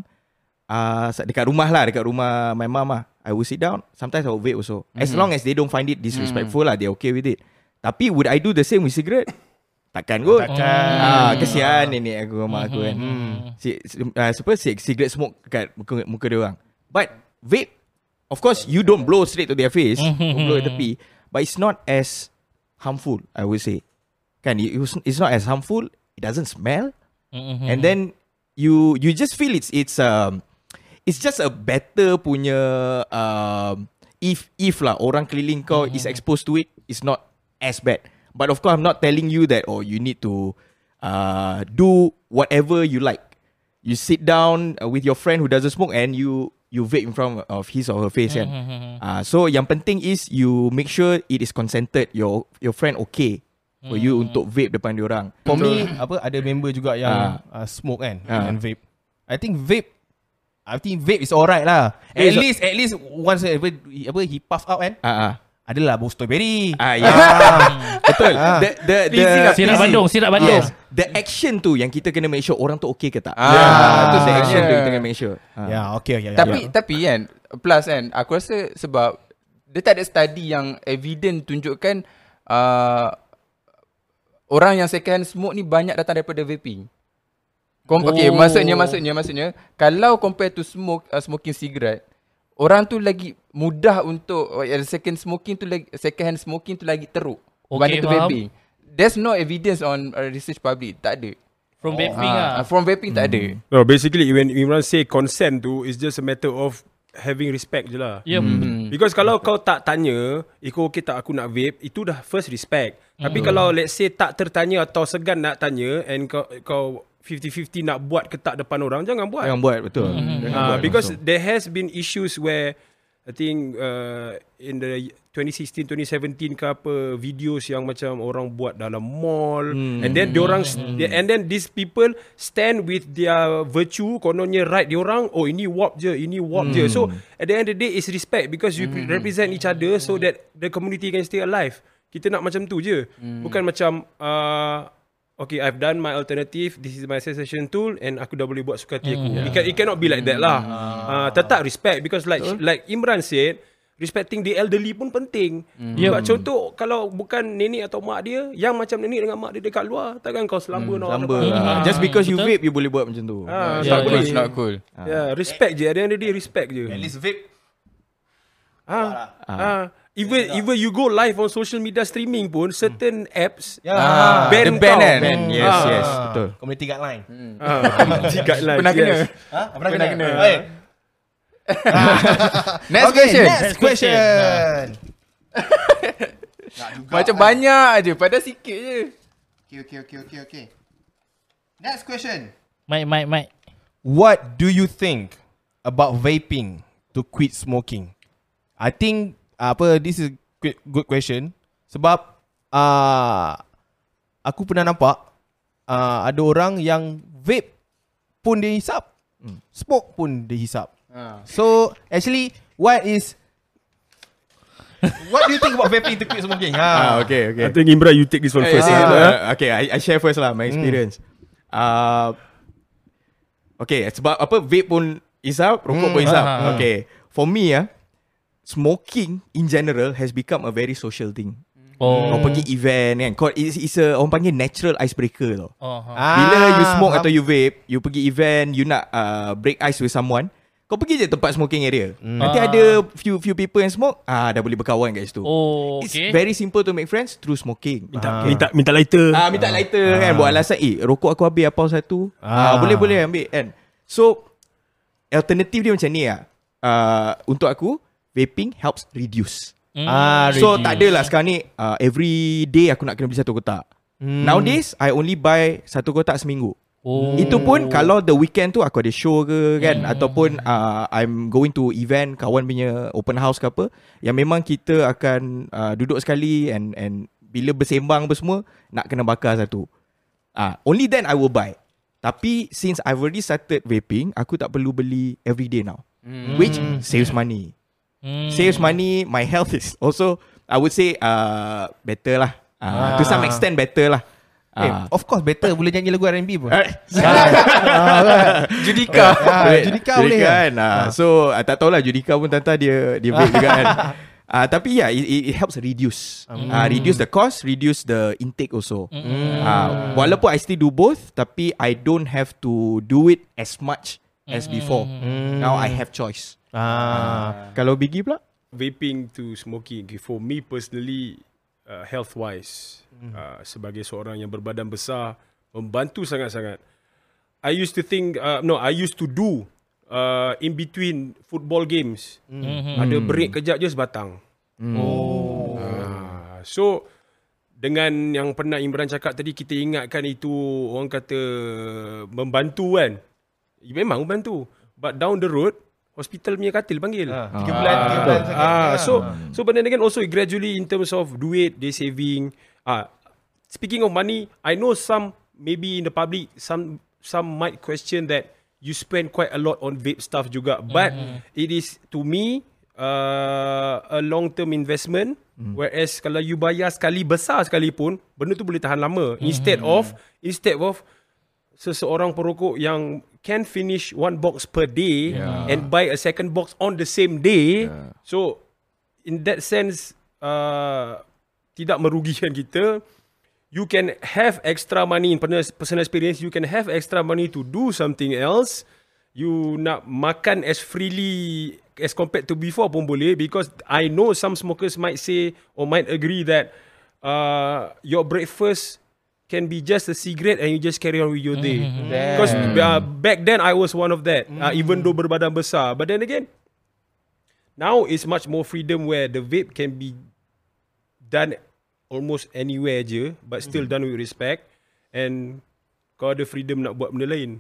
[SPEAKER 6] uh, dekat rumah lah, dekat rumah my mom lah. I will sit down, sometimes I will vape also. As long as they don't find it disrespectful lah, they okay with it. Tapi would I do the same with cigarette? Takkan kot.
[SPEAKER 1] Takkan.
[SPEAKER 6] Ah, kesian nenek aku mak aku kan. Si, si, uh, apa si, cigarette smoke kat muka muka dia orang. But vape of course you don't blow straight to their face, you blow at tepi, but it's not as harmful, I would say. Kan it, it's not as harmful, it doesn't smell and then you you just feel it's it's um it's just a better punya um if if lah orang keliling kau is exposed to it, it's not as bad. But of course, I'm not telling you that oh you need to uh, do whatever you like. You sit down uh, with your friend who doesn't smoke and you you vape in front of his or her face kan. Uh, so yang penting is you make sure it is consented. Your your friend okay for you untuk vape depan dia orang.
[SPEAKER 1] For me apa ada member juga yang uh, smoke kan
[SPEAKER 6] Ah.
[SPEAKER 1] and vape. I think vape I think vape is alright lah. At least at least once apa, apa he puff out kan.
[SPEAKER 6] Ah ah.
[SPEAKER 1] Adalah bau strawberry.
[SPEAKER 6] Ah ya. Betul. The the the
[SPEAKER 3] Sirap Bandung, sirap Bandung.
[SPEAKER 6] Yes. The action tu yang kita kena make sure orang tu okay ke tak.
[SPEAKER 4] Ah,
[SPEAKER 6] Ah, tu the
[SPEAKER 4] yeah.
[SPEAKER 6] action tu kita kena make sure. Ah.
[SPEAKER 1] Ya, okay, okay.
[SPEAKER 4] Tapi tapi kan plus kan aku rasa sebab dia tak ada study yang evident tunjukkan uh, orang yang second hand smoke ni banyak datang daripada vaping. Kom- okay,
[SPEAKER 3] Oh.
[SPEAKER 4] maksudnya maksudnya maksudnya kalau compare to smoke uh, smoking cigarette orang tu lagi mudah untuk uh, second smoking tu lagi second hand smoking tu lagi teruk
[SPEAKER 3] Okay, faham.
[SPEAKER 4] vaping. There's no evidence on uh, research public. Tak ada.
[SPEAKER 3] From vaping
[SPEAKER 4] Ah,
[SPEAKER 3] ah.
[SPEAKER 4] from vaping tak ada.
[SPEAKER 5] No, basically when Imran say consent tu is just a matter of having respect je lah.
[SPEAKER 3] Ya.
[SPEAKER 4] Hmm.
[SPEAKER 5] Because kalau kau tak tanya, ikut okay tak aku nak vape, itu dah first respect. Tapi kalau let's say tak tertanya atau segan nak tanya and kau kau 50-50 nak buat ke tak depan orang, jangan buat.
[SPEAKER 6] Jangan buat betul. Jangan
[SPEAKER 5] Uh,
[SPEAKER 6] buat
[SPEAKER 5] because
[SPEAKER 6] langsung.
[SPEAKER 5] there has been issues where I think uh, in the 2016 2017 ke apa videos yang macam orang buat dalam mall
[SPEAKER 6] Hmm.
[SPEAKER 5] and then diorang and then these people stand with their virtue kononnya right diorang oh ini wap je ini wap je so
[SPEAKER 6] Hmm.
[SPEAKER 5] at the end of the day is respect because you represent each other so that the community can stay alive kita nak macam tu je
[SPEAKER 6] Hmm.
[SPEAKER 5] bukan macam uh, Okay, I've done my alternative. This is my cessation tool, and aku dah boleh buat suka hati aku. It, can, it cannot be like that lah. Uh, tetap respect because like like Imran said, respecting the elderly pun penting.
[SPEAKER 3] Yep.
[SPEAKER 5] Sebab contoh kalau bukan nenek atau mak dia, yang macam nenek dengan mak dia dekat luar, takkan kau selamba orang
[SPEAKER 6] Samba.
[SPEAKER 5] depan.
[SPEAKER 6] Ah, Just because you
[SPEAKER 3] Betul.
[SPEAKER 6] vape you boleh buat macam tu.
[SPEAKER 5] Ah,
[SPEAKER 3] Yeah,
[SPEAKER 5] tak
[SPEAKER 3] yeah.
[SPEAKER 5] boleh.
[SPEAKER 4] It's not cool.
[SPEAKER 5] Yeah, respect je. At the end of the day, respect je.
[SPEAKER 1] At least vape.
[SPEAKER 5] Ah, ah. Even even you go live on social media streaming pun certain apps
[SPEAKER 1] Ya.
[SPEAKER 4] Ah,
[SPEAKER 5] ban
[SPEAKER 4] the ban
[SPEAKER 5] kau.
[SPEAKER 4] kan?
[SPEAKER 6] Ben, yes,
[SPEAKER 5] Ah.
[SPEAKER 6] yes, betul.
[SPEAKER 1] Community guideline.
[SPEAKER 5] Ah, community guidelines,
[SPEAKER 4] Pernah kena.
[SPEAKER 1] Ha? Pernah
[SPEAKER 4] Pernah
[SPEAKER 1] kena?
[SPEAKER 4] kena.
[SPEAKER 1] Hey.
[SPEAKER 4] Next
[SPEAKER 1] okay,
[SPEAKER 4] question.
[SPEAKER 1] Next question.
[SPEAKER 4] Macam banyak je. Padahal sikit je.
[SPEAKER 1] Okay, okay, okay, okay, okay. Next question.
[SPEAKER 3] Mike, Mike, Mike.
[SPEAKER 1] What do you think about vaping to quit smoking? I think apa this is good, good question sebab uh, aku pernah nampak uh, ada orang yang vape pun dia hisap,
[SPEAKER 6] Hmm.
[SPEAKER 1] smoke pun dia hisap.
[SPEAKER 4] Ha.
[SPEAKER 1] So actually what is What do you think about vaping to quit smoking? Ha.
[SPEAKER 6] Ah, okay, okay.
[SPEAKER 5] I think Imran you take this one first.
[SPEAKER 6] Ah,
[SPEAKER 5] Ah.
[SPEAKER 6] okay, I, I share first lah my experience. Uh, okay, sebab apa vape pun isap, rokok
[SPEAKER 1] Hmm,
[SPEAKER 6] pun isap.
[SPEAKER 3] ah, ah.
[SPEAKER 6] Okay, for me ah, smoking in general has become a very social thing.
[SPEAKER 3] Oh.
[SPEAKER 6] Kau pergi event kan, kau it's, it's a orang panggil natural icebreaker tau.
[SPEAKER 3] Oh, ha.
[SPEAKER 1] Ah,
[SPEAKER 6] Bila you smoke
[SPEAKER 1] faham.
[SPEAKER 6] atau you vape, you pergi event, you nak uh, break ice with someone, kau pergi je tempat smoking area. Nanti
[SPEAKER 3] Ah.
[SPEAKER 6] ada few few people yang smoke, ah dah boleh berkawan kat situ.
[SPEAKER 3] Oh,
[SPEAKER 6] It's
[SPEAKER 3] okay.
[SPEAKER 6] very simple to make friends through smoking.
[SPEAKER 5] Minta, minta minta lighter.
[SPEAKER 6] Ah minta lighter kan buat alasan eh rokok aku habis apa satu. Ah,
[SPEAKER 1] Ah.
[SPEAKER 6] boleh boleh ambil kan. So alternative dia macam ni ah. Uh, untuk aku vaping helps reduce.
[SPEAKER 3] Hmm.
[SPEAKER 1] Ah,
[SPEAKER 6] So
[SPEAKER 1] reduce.
[SPEAKER 6] tak adalah sekarang ni uh, every day aku nak kena beli satu kotak.
[SPEAKER 1] Hmm.
[SPEAKER 6] Nowadays I only buy satu kotak seminggu.
[SPEAKER 3] Oh.
[SPEAKER 6] Itu pun kalau the weekend tu aku ada show ke kan ataupun uh, I'm going to event kawan punya open house ke apa yang memang kita akan uh, duduk sekali and and bila bersembang apa semua nak kena bakar satu. Ah, only then I will buy. Tapi since I've already started vaping, aku tak perlu beli every day now. Which saves money.
[SPEAKER 3] Hmm.
[SPEAKER 6] Saves money, my health is also I would say uh, better lah. Uh, To some extent better lah.
[SPEAKER 1] Eh,
[SPEAKER 6] Ah.
[SPEAKER 1] of course better boleh nyanyi lagu R&B pun.
[SPEAKER 6] Eh,
[SPEAKER 4] Judika.
[SPEAKER 1] Ah, Judika boleh
[SPEAKER 6] kan. Ah, so ah, tak tahulah Judika pun tanta dia dia vape juga kan. Ah tapi ya yeah, it, it, helps reduce. Ah reduce the cost, reduce the intake also. Ah walaupun I still do both tapi I don't have to do it as much as before. Now I have choice.
[SPEAKER 1] Ah.
[SPEAKER 6] Kalau Biggie pula?
[SPEAKER 5] vaping to smoking okay, for me personally uh, health wise uh, sebagai seorang yang berbadan besar membantu sangat-sangat I used to think uh, no I used to do uh, in between football games.
[SPEAKER 3] Mhm.
[SPEAKER 5] Ada break kejap je sebatang.
[SPEAKER 3] Oh.
[SPEAKER 5] Ah, so dengan yang pernah Imran cakap tadi kita ingatkan itu orang kata membantu kan. Memang membantu. But down the road hospital punya katil panggil.
[SPEAKER 1] Ah, tiga bulan, tiga bulan sakit.
[SPEAKER 5] Ah, so so but then again also gradually in terms of duit they saving. Ah, speaking of money, I know some maybe in the public some some might question that you spend quite a lot on vape stuff juga, but it is to me uh, a long term investment. Whereas kalau you bayar sekali besar sekalipun, benda tu boleh tahan lama. Instead of instead of seseorang perokok yang can finish one box per day yeah. and buy a second box on the same day. Yeah. So in that sense uh, tidak merugikan kita. You can have extra money in personal experience. You can have extra money to do something else. You nak makan as freely as compared to before pun boleh because I know some smokers might say or might agree that uh, your breakfast can be just a cigarette and you just carry on with your day. Because uh, back then I was one of that. Uh, even though berbadan besar, but then again, now it's much more freedom where the vape can be done almost anywhere je, but still done with respect. And kau ada freedom nak buat benda lain.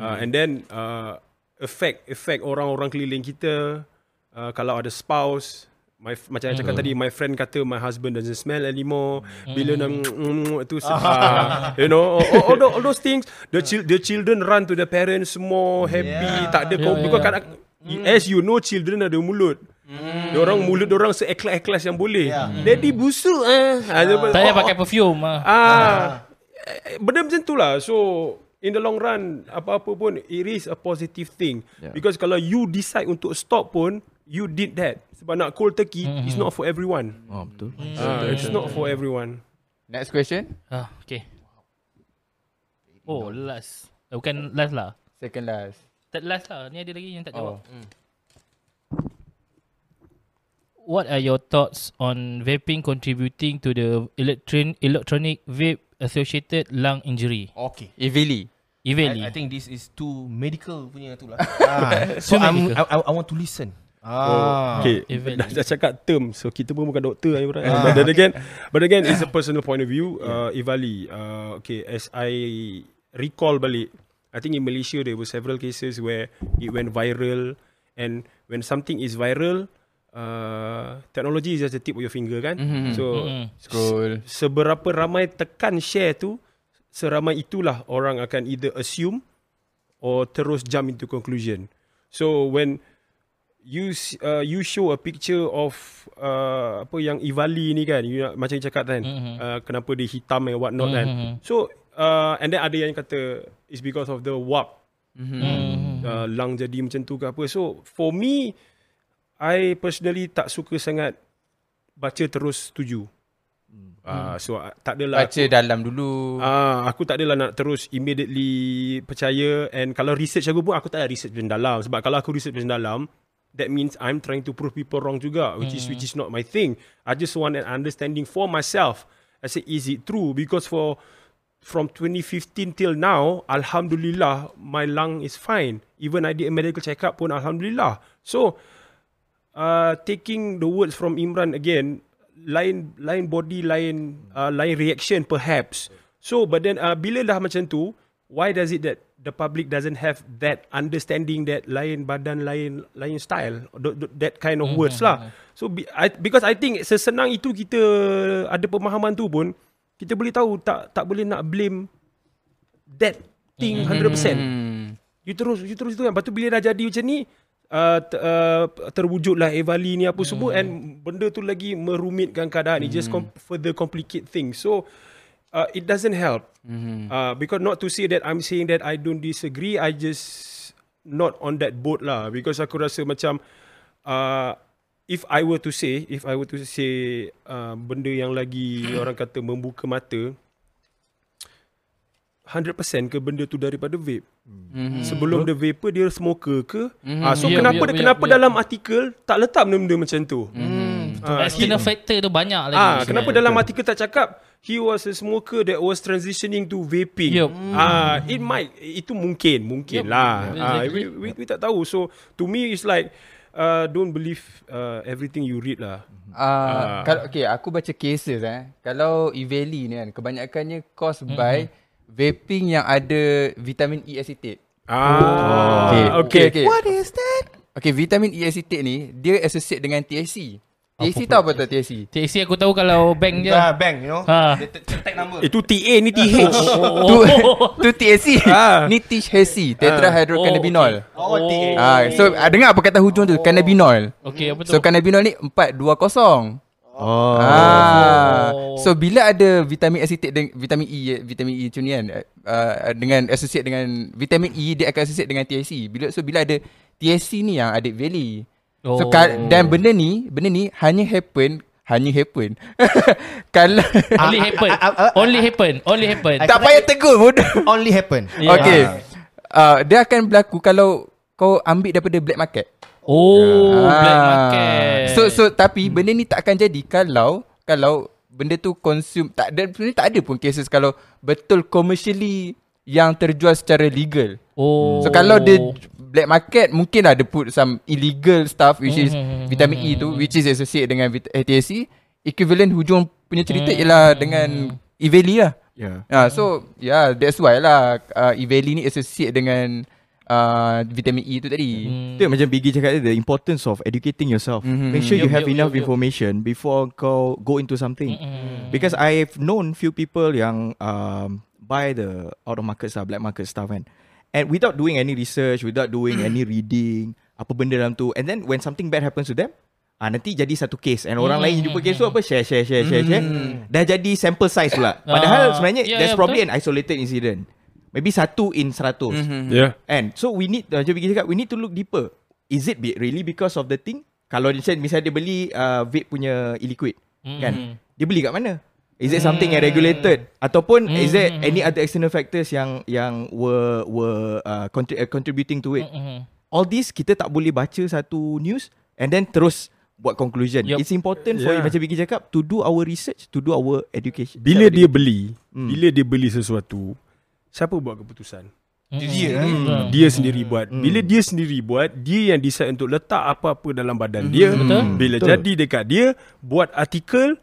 [SPEAKER 5] Uh, and then uh, affect affect orang-orang keliling kita. Uh, kalau ada spouse, my macam yang cakap tadi, my friend kata my husband doesn't smell anymore. Bila nak mm, itu uh, you know all, all, all, all those things. The chil- the children run to the parents more happy. Tak ada
[SPEAKER 3] Yeah,
[SPEAKER 5] kau
[SPEAKER 3] yeah.
[SPEAKER 5] because kadang as you know children ada mulut. Mm. Diorang mulut orang seikhlas-ikhlas yang boleh. Daddy busuk ah. ah.
[SPEAKER 3] Tak payah pakai perfume. ah.
[SPEAKER 5] Ah, eh, benda macam tu lah. So, in the long run, apa-apa pun, it is a positive thing. Yeah. Because kalau you decide untuk stop pun, you did that. Sebab nak cold turkey, mm-hmm. it's not for everyone.
[SPEAKER 6] Oh, betul.
[SPEAKER 5] Ah, it's not for everyone.
[SPEAKER 4] Next question.
[SPEAKER 3] Ah, okay. Oh, last. Eh, bukan last lah.
[SPEAKER 4] Second last.
[SPEAKER 3] Third last lah. Ni ada lagi yang tak
[SPEAKER 4] Oh.
[SPEAKER 3] jawab. What are your thoughts on vaping contributing to the electron electronic vape associated lung injury?
[SPEAKER 1] Okay.
[SPEAKER 4] Evili.
[SPEAKER 3] Eveli.
[SPEAKER 1] I, I think this is too medical punya tu lah. ah, so
[SPEAKER 3] Too
[SPEAKER 1] I'm, I, I want to listen. Ah.
[SPEAKER 5] Okay,
[SPEAKER 3] Event.
[SPEAKER 5] dah, dah cakap term, so kita pun bukan doktor, eh, Imran. but then again, but again, it's a personal point of view. Uh, Ivali, uh, okay, as I recall balik, I think in Malaysia there were several cases where it went viral, and when something is viral, uh, technology is just the tip of your finger, kan?
[SPEAKER 4] Mhm.
[SPEAKER 5] So
[SPEAKER 3] Mm-mm.
[SPEAKER 4] Scroll.
[SPEAKER 5] seberapa ramai tekan share tu, seramai itulah orang akan either assume or terus jump into conclusion. So when you s- uh, you show a picture of uh, apa yang Ivali ni kan, you nak, macam you cakap kan,
[SPEAKER 3] Mhm.
[SPEAKER 5] uh, kenapa dia hitam and what not kan.
[SPEAKER 3] Mhm.
[SPEAKER 5] So uh, and then ada yang kata it's because of the WAP
[SPEAKER 3] Mm.
[SPEAKER 5] uh, lung jadi macam tu ke apa. So for me I personally tak suka sangat baca terus setuju. Uh, so uh, tak adalah
[SPEAKER 4] Baca dalam dulu.
[SPEAKER 5] Ah, aku tak adalah nak terus immediately percaya and kalau research aku pun aku tak ada research dalam sebab kalau aku research dalam that means I'm trying to prove people wrong juga which is which is not my thing. I just want an understanding for myself. I say is it true because for from 2015 till now alhamdulillah my lung is fine. Even I did a medical checkup pun alhamdulillah. So uh, taking the words from Imran again, lain lain body, lain uh, lain reaction perhaps. So but then uh, bila dah macam tu, why does it that the public doesn't have that understanding that lain badan, lain lain style, th- th- that kind of words lah. So be, I, because I think sesenang itu kita ada pemahaman tu pun, kita boleh tahu tak tak boleh nak blame that thing 100%.
[SPEAKER 4] Hmm.
[SPEAKER 5] You terus you terus itu kan. Lepas tu bila dah jadi macam ni uh, ter, uh, terwujudlah Evali ni apa hmm. semua and benda tu lagi merumitkan keadaan. It just com- further complicate things. So uh, it doesn't help.
[SPEAKER 4] Mhm.
[SPEAKER 5] Uh, because not to say that I'm saying that I don't disagree. I just not on that boat lah. Because aku rasa macam uh, if I were to say, if I were to say uh, benda yang lagi orang kata membuka mata, 100% ke benda tu daripada vape.
[SPEAKER 4] Mhm.
[SPEAKER 5] Sebelum dia vapor dia smoker ke?
[SPEAKER 4] Mhm.
[SPEAKER 5] Ah, so
[SPEAKER 3] Yup,
[SPEAKER 5] kenapa
[SPEAKER 3] yup, yup,
[SPEAKER 5] kenapa
[SPEAKER 3] yup.
[SPEAKER 5] dalam artikel tak letak benda-benda macam tu?
[SPEAKER 4] Mhm.
[SPEAKER 5] Ah,
[SPEAKER 3] External factor tu banyak lagi.
[SPEAKER 5] Ah, kenapa dalam artikel tak cakap he was a smoker that was transitioning to vaping.
[SPEAKER 3] Yup.
[SPEAKER 5] Ah, it might itu mungkin, mungkin
[SPEAKER 3] Yup.
[SPEAKER 5] lah. Ah,
[SPEAKER 3] Exactly.
[SPEAKER 5] we, we, we tak tahu. So to me it's like uh, don't believe uh, everything you read lah.
[SPEAKER 4] Uh, kalau okay, aku baca cases eh. Kalau Iveli ni kan kebanyakannya caused by vaping yang ada vitamin E acetate.
[SPEAKER 5] Ah,
[SPEAKER 4] Okay, okay, okay.
[SPEAKER 1] What is that?
[SPEAKER 4] Okay, vitamin E acetate ni dia associate dengan THC. THC tahu apa tu THC?
[SPEAKER 3] THC aku tahu kalau bank je.
[SPEAKER 1] Yeah, bank, you know.
[SPEAKER 3] Ha.
[SPEAKER 1] Tag number.
[SPEAKER 5] Itu TA ni TH.
[SPEAKER 4] Tu tu THC.
[SPEAKER 5] Ah.
[SPEAKER 4] Ni THC, tetrahydrocannabinol.
[SPEAKER 1] Oh, TA.
[SPEAKER 4] Ah, so ah, dengar apa kata hujung tu, cannabinol.
[SPEAKER 3] Okay, apa tu?
[SPEAKER 4] So cannabinol ni 420.
[SPEAKER 6] Oh.
[SPEAKER 4] Ah.
[SPEAKER 3] Oh.
[SPEAKER 4] So bila ada vitamin acetate dengan vitamin E vitamin E macam ni kan uh, dengan associate dengan vitamin E dia akan associate dengan THC. Bila so bila ada THC ni yang adik Valley. Oh. So
[SPEAKER 3] Oh.
[SPEAKER 4] ka- dan benda ni benda ni hanya happen hanya happen. Kalau
[SPEAKER 3] Only happen.
[SPEAKER 1] Ah, ah, ah,
[SPEAKER 3] Only happen. Only happen.
[SPEAKER 4] tak payah tegur bodoh.
[SPEAKER 1] Only happen.
[SPEAKER 3] Yeah.
[SPEAKER 4] Okay. Uh, dia akan berlaku kalau kau ambil daripada black market.
[SPEAKER 3] Oh,
[SPEAKER 4] Ah.
[SPEAKER 3] black market.
[SPEAKER 4] So so tapi benda ni tak akan jadi kalau kalau benda tu consume tak ada sebenarnya tak ada pun cases kalau betul commercially yang terjual secara legal.
[SPEAKER 3] oh.
[SPEAKER 4] So kalau dia black market mungkin dia put some illegal stuff which is
[SPEAKER 3] Mhm.
[SPEAKER 4] vitamin E tu which is associated dengan THC equivalent hujung punya cerita ialah dengan Iveli lah.
[SPEAKER 6] Yeah.
[SPEAKER 4] Ah so yeah that's why lah uh, Iveli ni associate dengan uh, vitamin E tu tadi.
[SPEAKER 3] Hmm.
[SPEAKER 6] Itu yang macam Biggie cakap tadi, the importance of educating yourself.
[SPEAKER 4] Mhm.
[SPEAKER 6] Make sure you
[SPEAKER 3] Yup,
[SPEAKER 6] have
[SPEAKER 3] yup,
[SPEAKER 6] enough
[SPEAKER 3] yup.
[SPEAKER 6] information before kau go into something.
[SPEAKER 3] Mm-mm.
[SPEAKER 6] Because I've known few people yang um, buy the out of market stuff, black market stuff kan. And without doing any research, without doing any reading, apa benda dalam tu. And then when something bad happens to them, ah nanti jadi satu case. And orang lain jumpa case tu apa share share share share share. Dah jadi sample size pula. Padahal
[SPEAKER 3] Ah,
[SPEAKER 6] sebenarnya
[SPEAKER 3] yeah,
[SPEAKER 6] there's
[SPEAKER 3] yeah,
[SPEAKER 6] probably
[SPEAKER 3] betul.
[SPEAKER 6] an isolated incident. Maybe satu in seratus.
[SPEAKER 5] Yeah.
[SPEAKER 6] And so we need macam Vicky cakap we need to look deeper. Is it be really because of the thing? Kalau misalnya dia beli uh, vape punya e-liquid
[SPEAKER 3] Mm.
[SPEAKER 6] kan. Dia beli kat mana? Is it something yang regulated ataupun is there any other external factors yang yang were were uh, contri- uh, contributing to it?
[SPEAKER 3] Mm-mm.
[SPEAKER 6] All this kita tak boleh baca satu news and then terus buat conclusion.
[SPEAKER 3] Yup.
[SPEAKER 6] It's important for
[SPEAKER 5] Yeah.
[SPEAKER 6] macam Vicky cakap to do our research, to do our education.
[SPEAKER 5] Bila dia beli,
[SPEAKER 6] Hmm.
[SPEAKER 5] bila dia beli sesuatu, siapa buat keputusan?
[SPEAKER 1] Dia.
[SPEAKER 3] Hmm.
[SPEAKER 5] Dia sendiri buat. Bila dia sendiri buat, dia yang decide untuk letak apa-apa dalam badan dia.
[SPEAKER 3] Betul.
[SPEAKER 5] Bila
[SPEAKER 6] Betul.
[SPEAKER 5] jadi dekat dia, buat artikel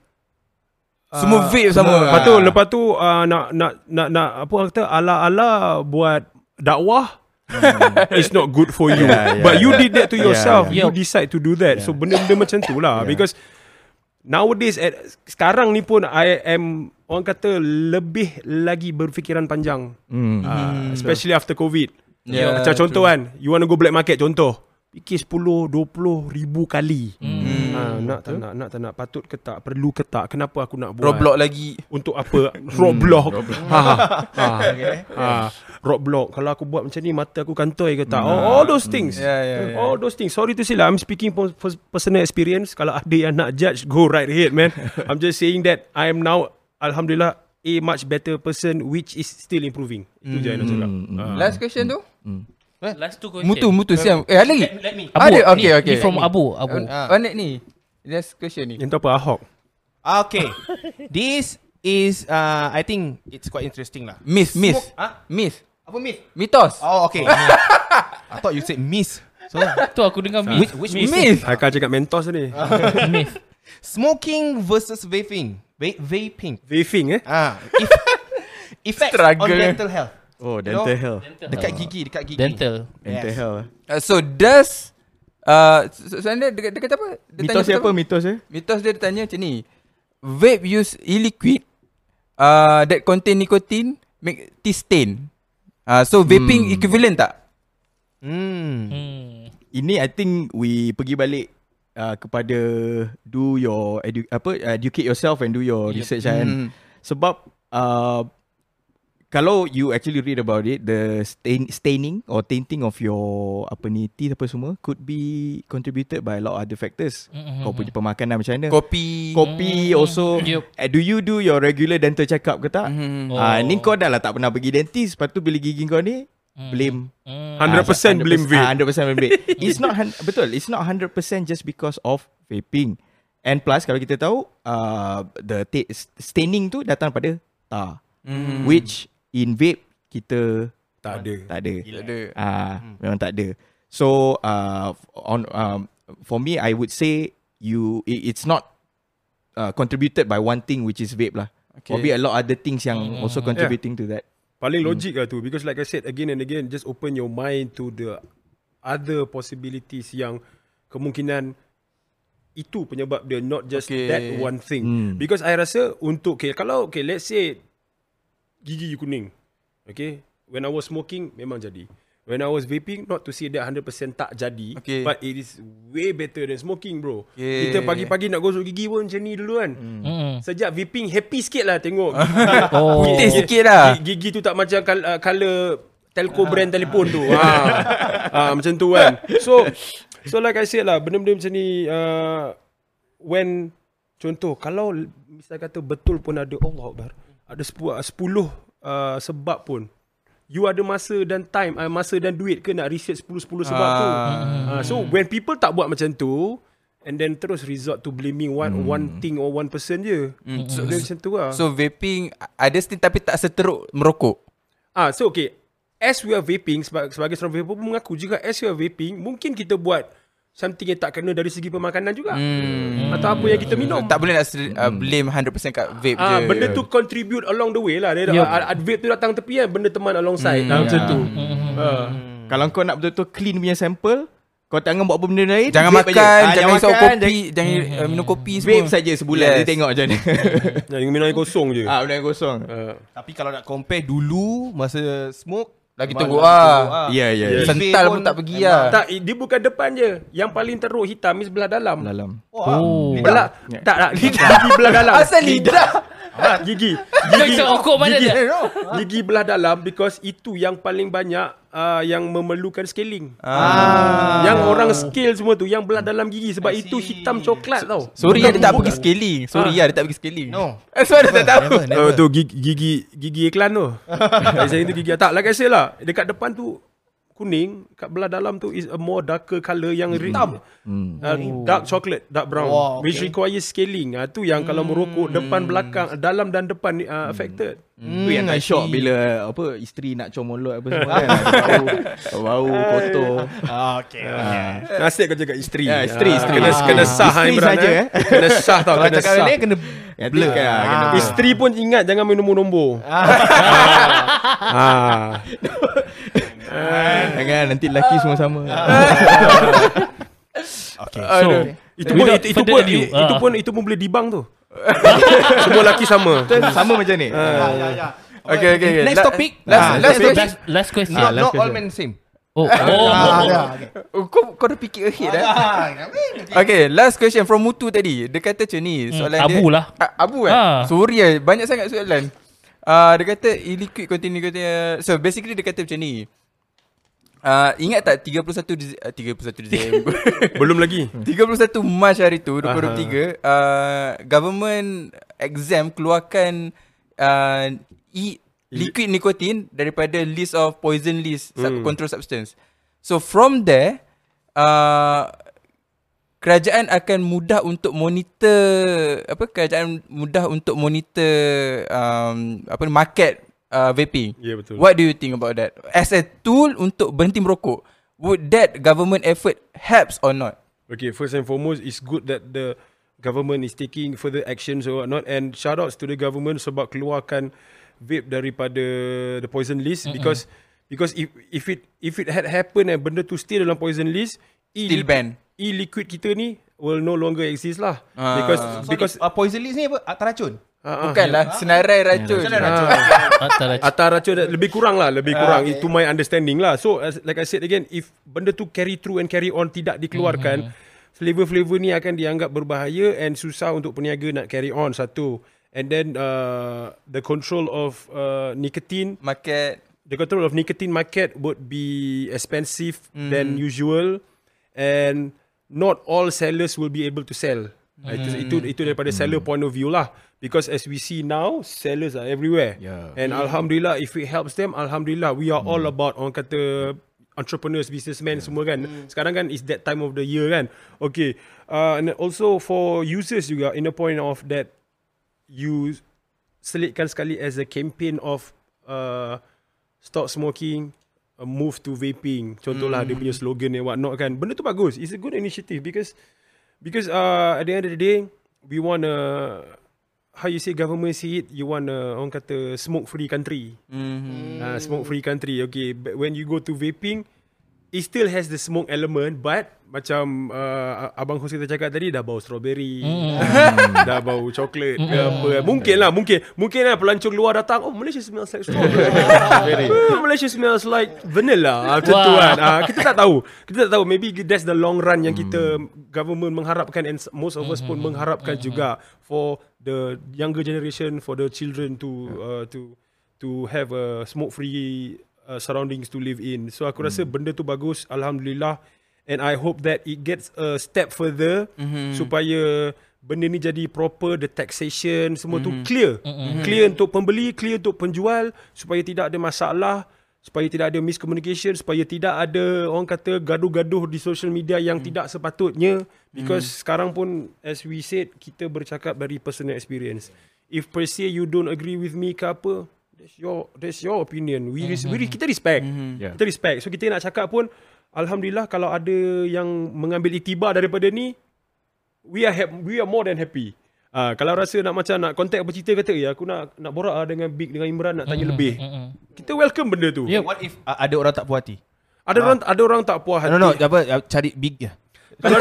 [SPEAKER 4] Semua vape sama.
[SPEAKER 5] Lepas tu lepas tu uh, nak nak nak nak apa orang kata ala-ala buat dakwah It's not good for you.
[SPEAKER 6] Yeah, yeah,
[SPEAKER 5] But you
[SPEAKER 6] yeah.
[SPEAKER 5] did that to
[SPEAKER 6] Yeah,
[SPEAKER 5] yourself.
[SPEAKER 3] yeah.
[SPEAKER 5] You decide to do that. So benda-benda macam tu lah. Because Nowadays at, Sekarang ni pun I am Orang kata Lebih lagi berfikiran panjang.
[SPEAKER 6] Hmm.
[SPEAKER 5] uh, Especially after COVID.
[SPEAKER 4] Yeah,
[SPEAKER 5] Macam contoh kan You want to go black market Contoh. Fikir 10 20 ribu kali.
[SPEAKER 3] Hmm.
[SPEAKER 5] Ha, Nak tak nak Nak tak nak Patut ke tak Perlu ke tak Kenapa aku nak buat
[SPEAKER 4] Roblox lagi.
[SPEAKER 5] untuk apa Roblox ha, ha, ha, Roblox Kalau aku buat macam ni Mata aku kantoi ke tak all, all those things
[SPEAKER 4] Yeah, yeah, yeah.
[SPEAKER 5] All those things Sorry to say lah I'm speaking from pers- personal experience Kalau ada yang nak judge Go right ahead man I'm just saying that I am now Alhamdulillah A much better person Which is still improving Itu je yang nak cakap Ah.
[SPEAKER 4] Last question tu.
[SPEAKER 3] Last two question.
[SPEAKER 4] Mutu mutu siam. Eh ada lagi.
[SPEAKER 1] Let, let me.
[SPEAKER 3] Abu,
[SPEAKER 4] Ada,
[SPEAKER 3] ni-
[SPEAKER 4] okay, okay.
[SPEAKER 3] Ni from Abu. Abu.
[SPEAKER 4] Oh, Anik ni. Last question ni.
[SPEAKER 5] Yang tu apa Ahok
[SPEAKER 1] Okay. This is uh, I think it's quite interesting lah.
[SPEAKER 4] Miss, miss.
[SPEAKER 1] Smoke- Ah?
[SPEAKER 4] Miss.
[SPEAKER 1] Apa myth?
[SPEAKER 4] Mitos.
[SPEAKER 1] Oh, okay. I thought you said miss. So,
[SPEAKER 3] Tu aku dengar
[SPEAKER 1] which,
[SPEAKER 3] myth.
[SPEAKER 1] which
[SPEAKER 3] myth.
[SPEAKER 4] Miss.
[SPEAKER 5] Akan cakap mentos ni
[SPEAKER 3] myth.
[SPEAKER 1] Smoking versus vaping. Va- vaping.
[SPEAKER 5] Vaping eh
[SPEAKER 1] Ah, if, effects
[SPEAKER 4] Struggle.
[SPEAKER 1] on dental health.
[SPEAKER 6] Oh,
[SPEAKER 1] You know?
[SPEAKER 6] dental health.
[SPEAKER 1] Dekat gigi, dekat gigi.
[SPEAKER 3] Dental.
[SPEAKER 6] Dental
[SPEAKER 1] Yes.
[SPEAKER 6] health.
[SPEAKER 4] Uh, so does uh, so, so anda dia, dia kata apa? Dia
[SPEAKER 6] Mitos dia
[SPEAKER 4] tanya
[SPEAKER 6] apa? Mitos dia?
[SPEAKER 4] Mitos dia tanya macam ni. Vape use e-liquid uh, that contain nicotine make teeth stain. Uh, so vaping
[SPEAKER 6] Hmm.
[SPEAKER 4] equivalent tak?
[SPEAKER 1] Hmm.
[SPEAKER 3] Hmm.
[SPEAKER 6] Ini I think we pergi balik uh, kepada do your edu- apa educate yourself and do your
[SPEAKER 3] Yep.
[SPEAKER 6] research kan.
[SPEAKER 4] Hmm.
[SPEAKER 6] Sebab uh, kalau you actually read about it, the stain, staining or tainting of your apa ni teeth apa semua could be contributed by a lot of other factors.
[SPEAKER 3] Mhm.
[SPEAKER 6] Kau punya pemakanan macam mana?
[SPEAKER 4] Kopi.
[SPEAKER 6] Kopi
[SPEAKER 3] Mm,
[SPEAKER 6] also.
[SPEAKER 3] yup.
[SPEAKER 6] Uh, do you do your regular dental check-up ke tak?
[SPEAKER 4] Mhm.
[SPEAKER 3] Oh.
[SPEAKER 6] Ah, ni kau dah lah tak pernah pergi dentist, lepas tu bila gigi kau ni blame
[SPEAKER 3] Hmm.
[SPEAKER 5] 100% blame vape
[SPEAKER 6] Ah, 100% blame vape. it's not hun- betul. It's not 100% just because of vaping. And plus kalau kita tahu uh, the ta- staining tu datang pada tar.
[SPEAKER 4] Hmm.
[SPEAKER 6] Which in vape kita
[SPEAKER 5] Tak ada.
[SPEAKER 6] tak ada.
[SPEAKER 4] Tak ada.
[SPEAKER 6] Ah, memang tak ada. So uh, on um, for me I would say you it, it's not uh, contributed by one thing which is vape lah.
[SPEAKER 4] Okay.
[SPEAKER 6] Probably a lot other things yang also contributing to that.
[SPEAKER 5] Paling logik lah tu because like I said again and again just open your mind to the other possibilities yang kemungkinan itu penyebab dia not just
[SPEAKER 4] Okay.
[SPEAKER 5] that one thing.
[SPEAKER 6] Hmm.
[SPEAKER 5] Because I rasa untuk okay kalau okay let's say gigi you kuning. Okay, when I was smoking memang jadi. When I was vaping not to say that 100% tak jadi
[SPEAKER 4] Okay.
[SPEAKER 5] but it is way better than smoking bro.
[SPEAKER 4] Okay.
[SPEAKER 5] Kita pagi-pagi nak gosok gigi pun macam ni dulu kan.
[SPEAKER 3] Mm.
[SPEAKER 5] Sejak vaping happy sikit lah tengok.
[SPEAKER 3] Oh.
[SPEAKER 4] Putih sikit lah.
[SPEAKER 5] Gigi, tu tak macam kal- uh, color telco brand telefon tu. Ha. ha. macam tu kan. So so like I said lah benda-benda macam ni uh, when contoh kalau misal kata betul pun ada Allah Akbar. Ada 10 10 uh, sebab pun You ada masa dan time uh, Masa dan duit ke Nak research 10-10 sebab tu uh, So when people tak buat macam tu And then terus resort to blaming one one thing or one person je.
[SPEAKER 4] Hmm.
[SPEAKER 5] So,
[SPEAKER 4] So,
[SPEAKER 5] macam tu lah.
[SPEAKER 4] so vaping ada still tapi tak seteruk merokok.
[SPEAKER 5] Ah, so okay. As we are vaping sebagai, sebagai seorang vapor pun mengaku juga as we are vaping mungkin kita buat something yang tak kena dari segi pemakanan juga. Hmm. Atau apa yang kita minum.
[SPEAKER 4] Tak boleh nak ser- uh, blame 100% kat vape
[SPEAKER 5] Ah,
[SPEAKER 4] je.
[SPEAKER 5] benda tu contribute along the way lah. Dia yeah. vape tu datang tepi kan, benda teman alongside. Hmm. macam tu. Ah.
[SPEAKER 6] Kalau kau nak betul-betul clean punya sample, kau jangan buat apa benda lain.
[SPEAKER 4] Jangan makan,
[SPEAKER 6] aja. Ah,
[SPEAKER 4] jangan isap
[SPEAKER 6] makan,
[SPEAKER 4] kopi, jangan uh, minum kopi semua.
[SPEAKER 6] Vape saja sebulan
[SPEAKER 4] Yes.
[SPEAKER 6] dia tengok macam mana.
[SPEAKER 5] Jangan minum air kosong je.
[SPEAKER 6] ah, benda yang kosong.
[SPEAKER 5] Ah.
[SPEAKER 1] Tapi kalau nak compare dulu masa smoke
[SPEAKER 4] Lagi teruk lah.
[SPEAKER 1] lah.
[SPEAKER 6] Ya, ya, ya.
[SPEAKER 4] Sental pun tak pergi lah.
[SPEAKER 5] Tak, dia bukan depan je. Yang paling teruk hitam ni sebelah dalam.
[SPEAKER 6] Dalam.
[SPEAKER 3] Oh.
[SPEAKER 5] Belah,
[SPEAKER 6] Ya.
[SPEAKER 5] tak, tak, gigi, gigi belah dalam.
[SPEAKER 4] Asal lidah.
[SPEAKER 5] Ha, gigi. Gigi,
[SPEAKER 3] rokok mana
[SPEAKER 5] gigi,
[SPEAKER 3] dia?
[SPEAKER 5] gigi belah dalam because itu yang paling banyak uh, yang memerlukan scaling.
[SPEAKER 1] Ah.
[SPEAKER 5] Yang orang scale semua tu yang belah dalam gigi sebab itu hitam coklat tau.
[SPEAKER 4] Sorry ya, dia tak pergi scaling. Sorry ya, dia tak pergi scaling.
[SPEAKER 1] No.
[SPEAKER 4] Eh, sorry tak tahu.
[SPEAKER 1] Never, never.
[SPEAKER 5] Oh tu gigi gigi, gigi iklan tu. Saya itu gigi tak like I say lah. Dekat depan tu kuning, kat belah dalam tu is a more darker colour yang hitam. Uh, dark chocolate, dark brown
[SPEAKER 1] Wow, okay.
[SPEAKER 5] which requires scaling. Ah tu yang kalau merokok depan belakang dalam dan depan ni uh, affected.
[SPEAKER 6] Tu yang
[SPEAKER 1] I
[SPEAKER 6] tak shock bila apa isteri nak comolot apa semua kan. Bau, bau kotor.
[SPEAKER 1] Ah, okay. okay.
[SPEAKER 5] Nasib kau jaga isteri.
[SPEAKER 6] Ya, isteri,
[SPEAKER 5] Ah,
[SPEAKER 6] isteri.
[SPEAKER 5] Kena,
[SPEAKER 6] Ah.
[SPEAKER 5] kena sah
[SPEAKER 6] Isteri
[SPEAKER 5] Imran,
[SPEAKER 6] saja,
[SPEAKER 5] eh.
[SPEAKER 6] eh.
[SPEAKER 5] Kena sah tau, kena
[SPEAKER 1] cakap
[SPEAKER 5] sah.
[SPEAKER 1] ni kena
[SPEAKER 6] Ya, blur. Kan, kena blur.
[SPEAKER 5] Isteri pun ingat jangan minum nombor. ah.
[SPEAKER 6] Jangan nanti lelaki semua sama.
[SPEAKER 1] Okay.
[SPEAKER 3] So,
[SPEAKER 5] Itu pun itu, itu pun itu
[SPEAKER 3] ah.
[SPEAKER 5] pun itu pun boleh dibang tu. Semua lelaki sama.
[SPEAKER 6] sama macam ni.
[SPEAKER 1] ya, ya.
[SPEAKER 4] Okay, okay, okay.
[SPEAKER 1] Next topic.
[SPEAKER 4] Last,
[SPEAKER 1] Ah,
[SPEAKER 4] last
[SPEAKER 3] last, last question.
[SPEAKER 1] Not, not all men same.
[SPEAKER 3] Oh, oh,
[SPEAKER 1] Ah,
[SPEAKER 3] oh.
[SPEAKER 1] ya, okay.
[SPEAKER 4] Oh, kau, kau dah fikir ahead eh? Okay, last question from Mutu tadi. Dia kata macam ni. Soalan
[SPEAKER 3] Hmm, Abu
[SPEAKER 4] dia,
[SPEAKER 3] lah.
[SPEAKER 4] A- Abu eh?
[SPEAKER 3] Ah.
[SPEAKER 4] Sorry eh. Banyak sangat soalan. Uh, dia kata e-liquid continue kata So basically dia kata macam ni. Uh, ingat tak 31 Diz- uh, 31 Disember
[SPEAKER 5] Belum lagi.
[SPEAKER 4] 31 Mac hari tu 2023 uh, government exam keluarkan uh, e liquid nikotin daripada list of poison list sub- control substance. So from there uh, kerajaan akan mudah untuk monitor apa kerajaan mudah untuk monitor um, apa market uh, vaping.
[SPEAKER 5] Ya, betul.
[SPEAKER 4] What do you think about that? As a tool untuk berhenti merokok, would that government effort helps or not?
[SPEAKER 5] Okay, first and foremost, it's good that the government is taking further actions or whatnot. And shout outs to the government sebab keluarkan vape daripada the poison list mm-hmm. because because if if it if it had happened and benda tu still dalam poison list,
[SPEAKER 4] Still ban.
[SPEAKER 5] E-liquid kita ni will no longer exist lah.
[SPEAKER 4] Ah.
[SPEAKER 5] Because
[SPEAKER 1] Sorry,
[SPEAKER 5] because
[SPEAKER 1] uh, poison list ni apa? Ah, teracun?
[SPEAKER 5] Ah, ah,
[SPEAKER 4] Bukanlah senarai racun.
[SPEAKER 3] Atas lah.
[SPEAKER 5] Atar racun dah- lebih kurang lah Lebih kurang Itu my understanding lah. So as, like I said again If benda tu carry through and carry on Tidak dikeluarkan Flavor-flavor ni akan dianggap berbahaya And susah untuk peniaga nak carry on Satu. And then uh, The control of uh, nicotine.
[SPEAKER 4] Market.
[SPEAKER 5] The control of nicotine market Would be expensive Than usual And Not all sellers will be able to sell. Itu, itu itu daripada seller point of view lah because as we see now sellers are everywhere
[SPEAKER 6] Yeah.
[SPEAKER 5] and alhamdulillah if it helps them alhamdulillah we are all about orang kata entrepreneurs, businessmen yeah. semua kan. Mm. Sekarang kan is that time of the year kan. Okay. Uh, and also for users juga in the point of that you selitkan sekali as a campaign of uh, stop smoking, uh, move to vaping. Contohlah mm. dia punya slogan and what not kan. Benda tu bagus. It's a good initiative because because uh, at the end of the day we want a how you say government see it you want a orang kata smoke free country. Mm-hmm. Uh, smoke free country. Okay, but when you go to vaping it still has the smoke element but macam uh, abang Hus kita cakap tadi dah bau strawberry mm. dah bau coklat mm. ke apa. Mungkin lah mungkin mungkin lah pelancong luar datang oh Malaysia smells like strawberry. Oh, Malaysia smells like vanilla macam tu kan. Uh, kita tak tahu kita tak tahu. Maybe that's the long run yang kita government mengharapkan and most of us pun mengharapkan juga for the younger generation for the children to uh, to to have a smoke free uh, surroundings to live in. So aku mm. rasa benda tu bagus alhamdulillah and I hope that it gets a step further mm-hmm. supaya benda ni jadi proper the taxation semua mm-hmm. tu clear. Mm-hmm. Clear untuk pembeli, clear untuk penjual supaya tidak ada masalah, supaya tidak ada miscommunication, supaya tidak ada orang kata gaduh-gaduh di social media yang mm. tidak sepatutnya because mm. sekarang pun as we said kita bercakap dari personal experience. If per se you don't agree with me ke apa, that's your that's your opinion. We, mm-hmm. we kita respect. Mm-hmm. Yeah. Kita respect. So kita nak cakap pun Alhamdulillah kalau ada yang mengambil itibar daripada ni we are happy, we are more than happy. Ah uh, kalau rasa nak macam nak contact apa cerita kata ya aku nak nak borak lah dengan Big dengan Imran nak tanya mm, lebih. Mm, mm. Kita welcome benda tu.
[SPEAKER 1] Yeah, what if uh, ada orang tak puas hati?
[SPEAKER 5] Ada uh, orang ada orang tak puas hati.
[SPEAKER 1] No no, apa cari Big je.
[SPEAKER 5] Kalau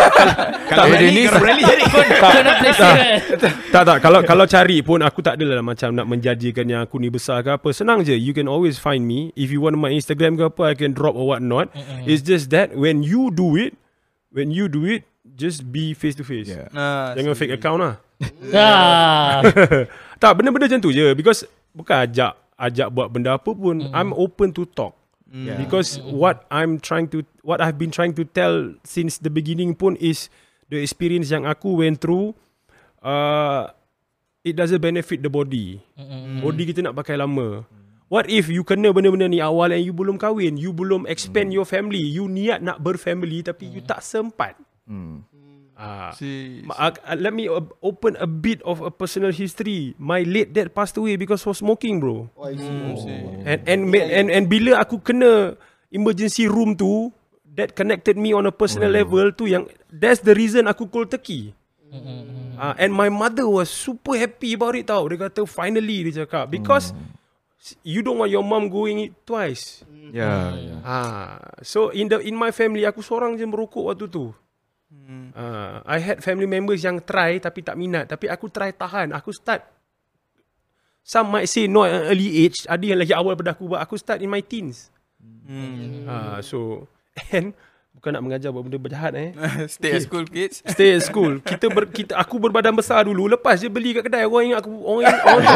[SPEAKER 5] kalau dia ni rally jadi pun tak tak kalau kalau cari pun aku tak adalah macam nak menjanjikan yang aku ni besar ke apa. Senang je. You can always find me. If you want my Instagram ke apa I can drop or what not mm-hmm. it's just that when you do it when you do it just be face to face yeah. nah, jangan fake account lah. Tak benda-benda macam tu je. Because bukan ajak ajak buat benda apa pun. Mm-hmm. I'm open to talk Yeah. Because what I'm trying to what I've been trying to tell since the beginning pun is the experience yang aku went through uh, it doesn't benefit the body. Mm-hmm. Body kita nak pakai lama. What if you kena benda-benda ni awal and you belum kahwin, you belum expand mm. your family, you niat nak berfamily tapi mm. you tak sempat. Mm. Ah, si, uh, let me open a bit of a personal history. My late dad passed away because of smoking, bro. Oh, I see. Mm. And, and and and and bila aku kena emergency room tu, that connected me on a personal mm. level tu yang that's the reason aku cold turkey. Mm. Uh, and my mother was super happy about it tau. Dia kata finally dia cakap because mm. you don't want your mom going it twice.
[SPEAKER 6] Yeah. yeah.
[SPEAKER 5] Ah, so in the in my family aku seorang je merokok waktu tu. Uh, I had family members yang try tapi tak minat. Tapi aku try tahan. Aku start. Some might say not early age. Ada yang lagi awal pada aku. But aku start in my teens. Hmm. Uh, so, and bukan nak mengajar buat benda berjahat eh.
[SPEAKER 4] Stay at school kids.
[SPEAKER 5] Stay at school. Kita ber, kita aku berbadan besar dulu. Lepas je beli kat kedai orang ingat aku orang ingat, orang,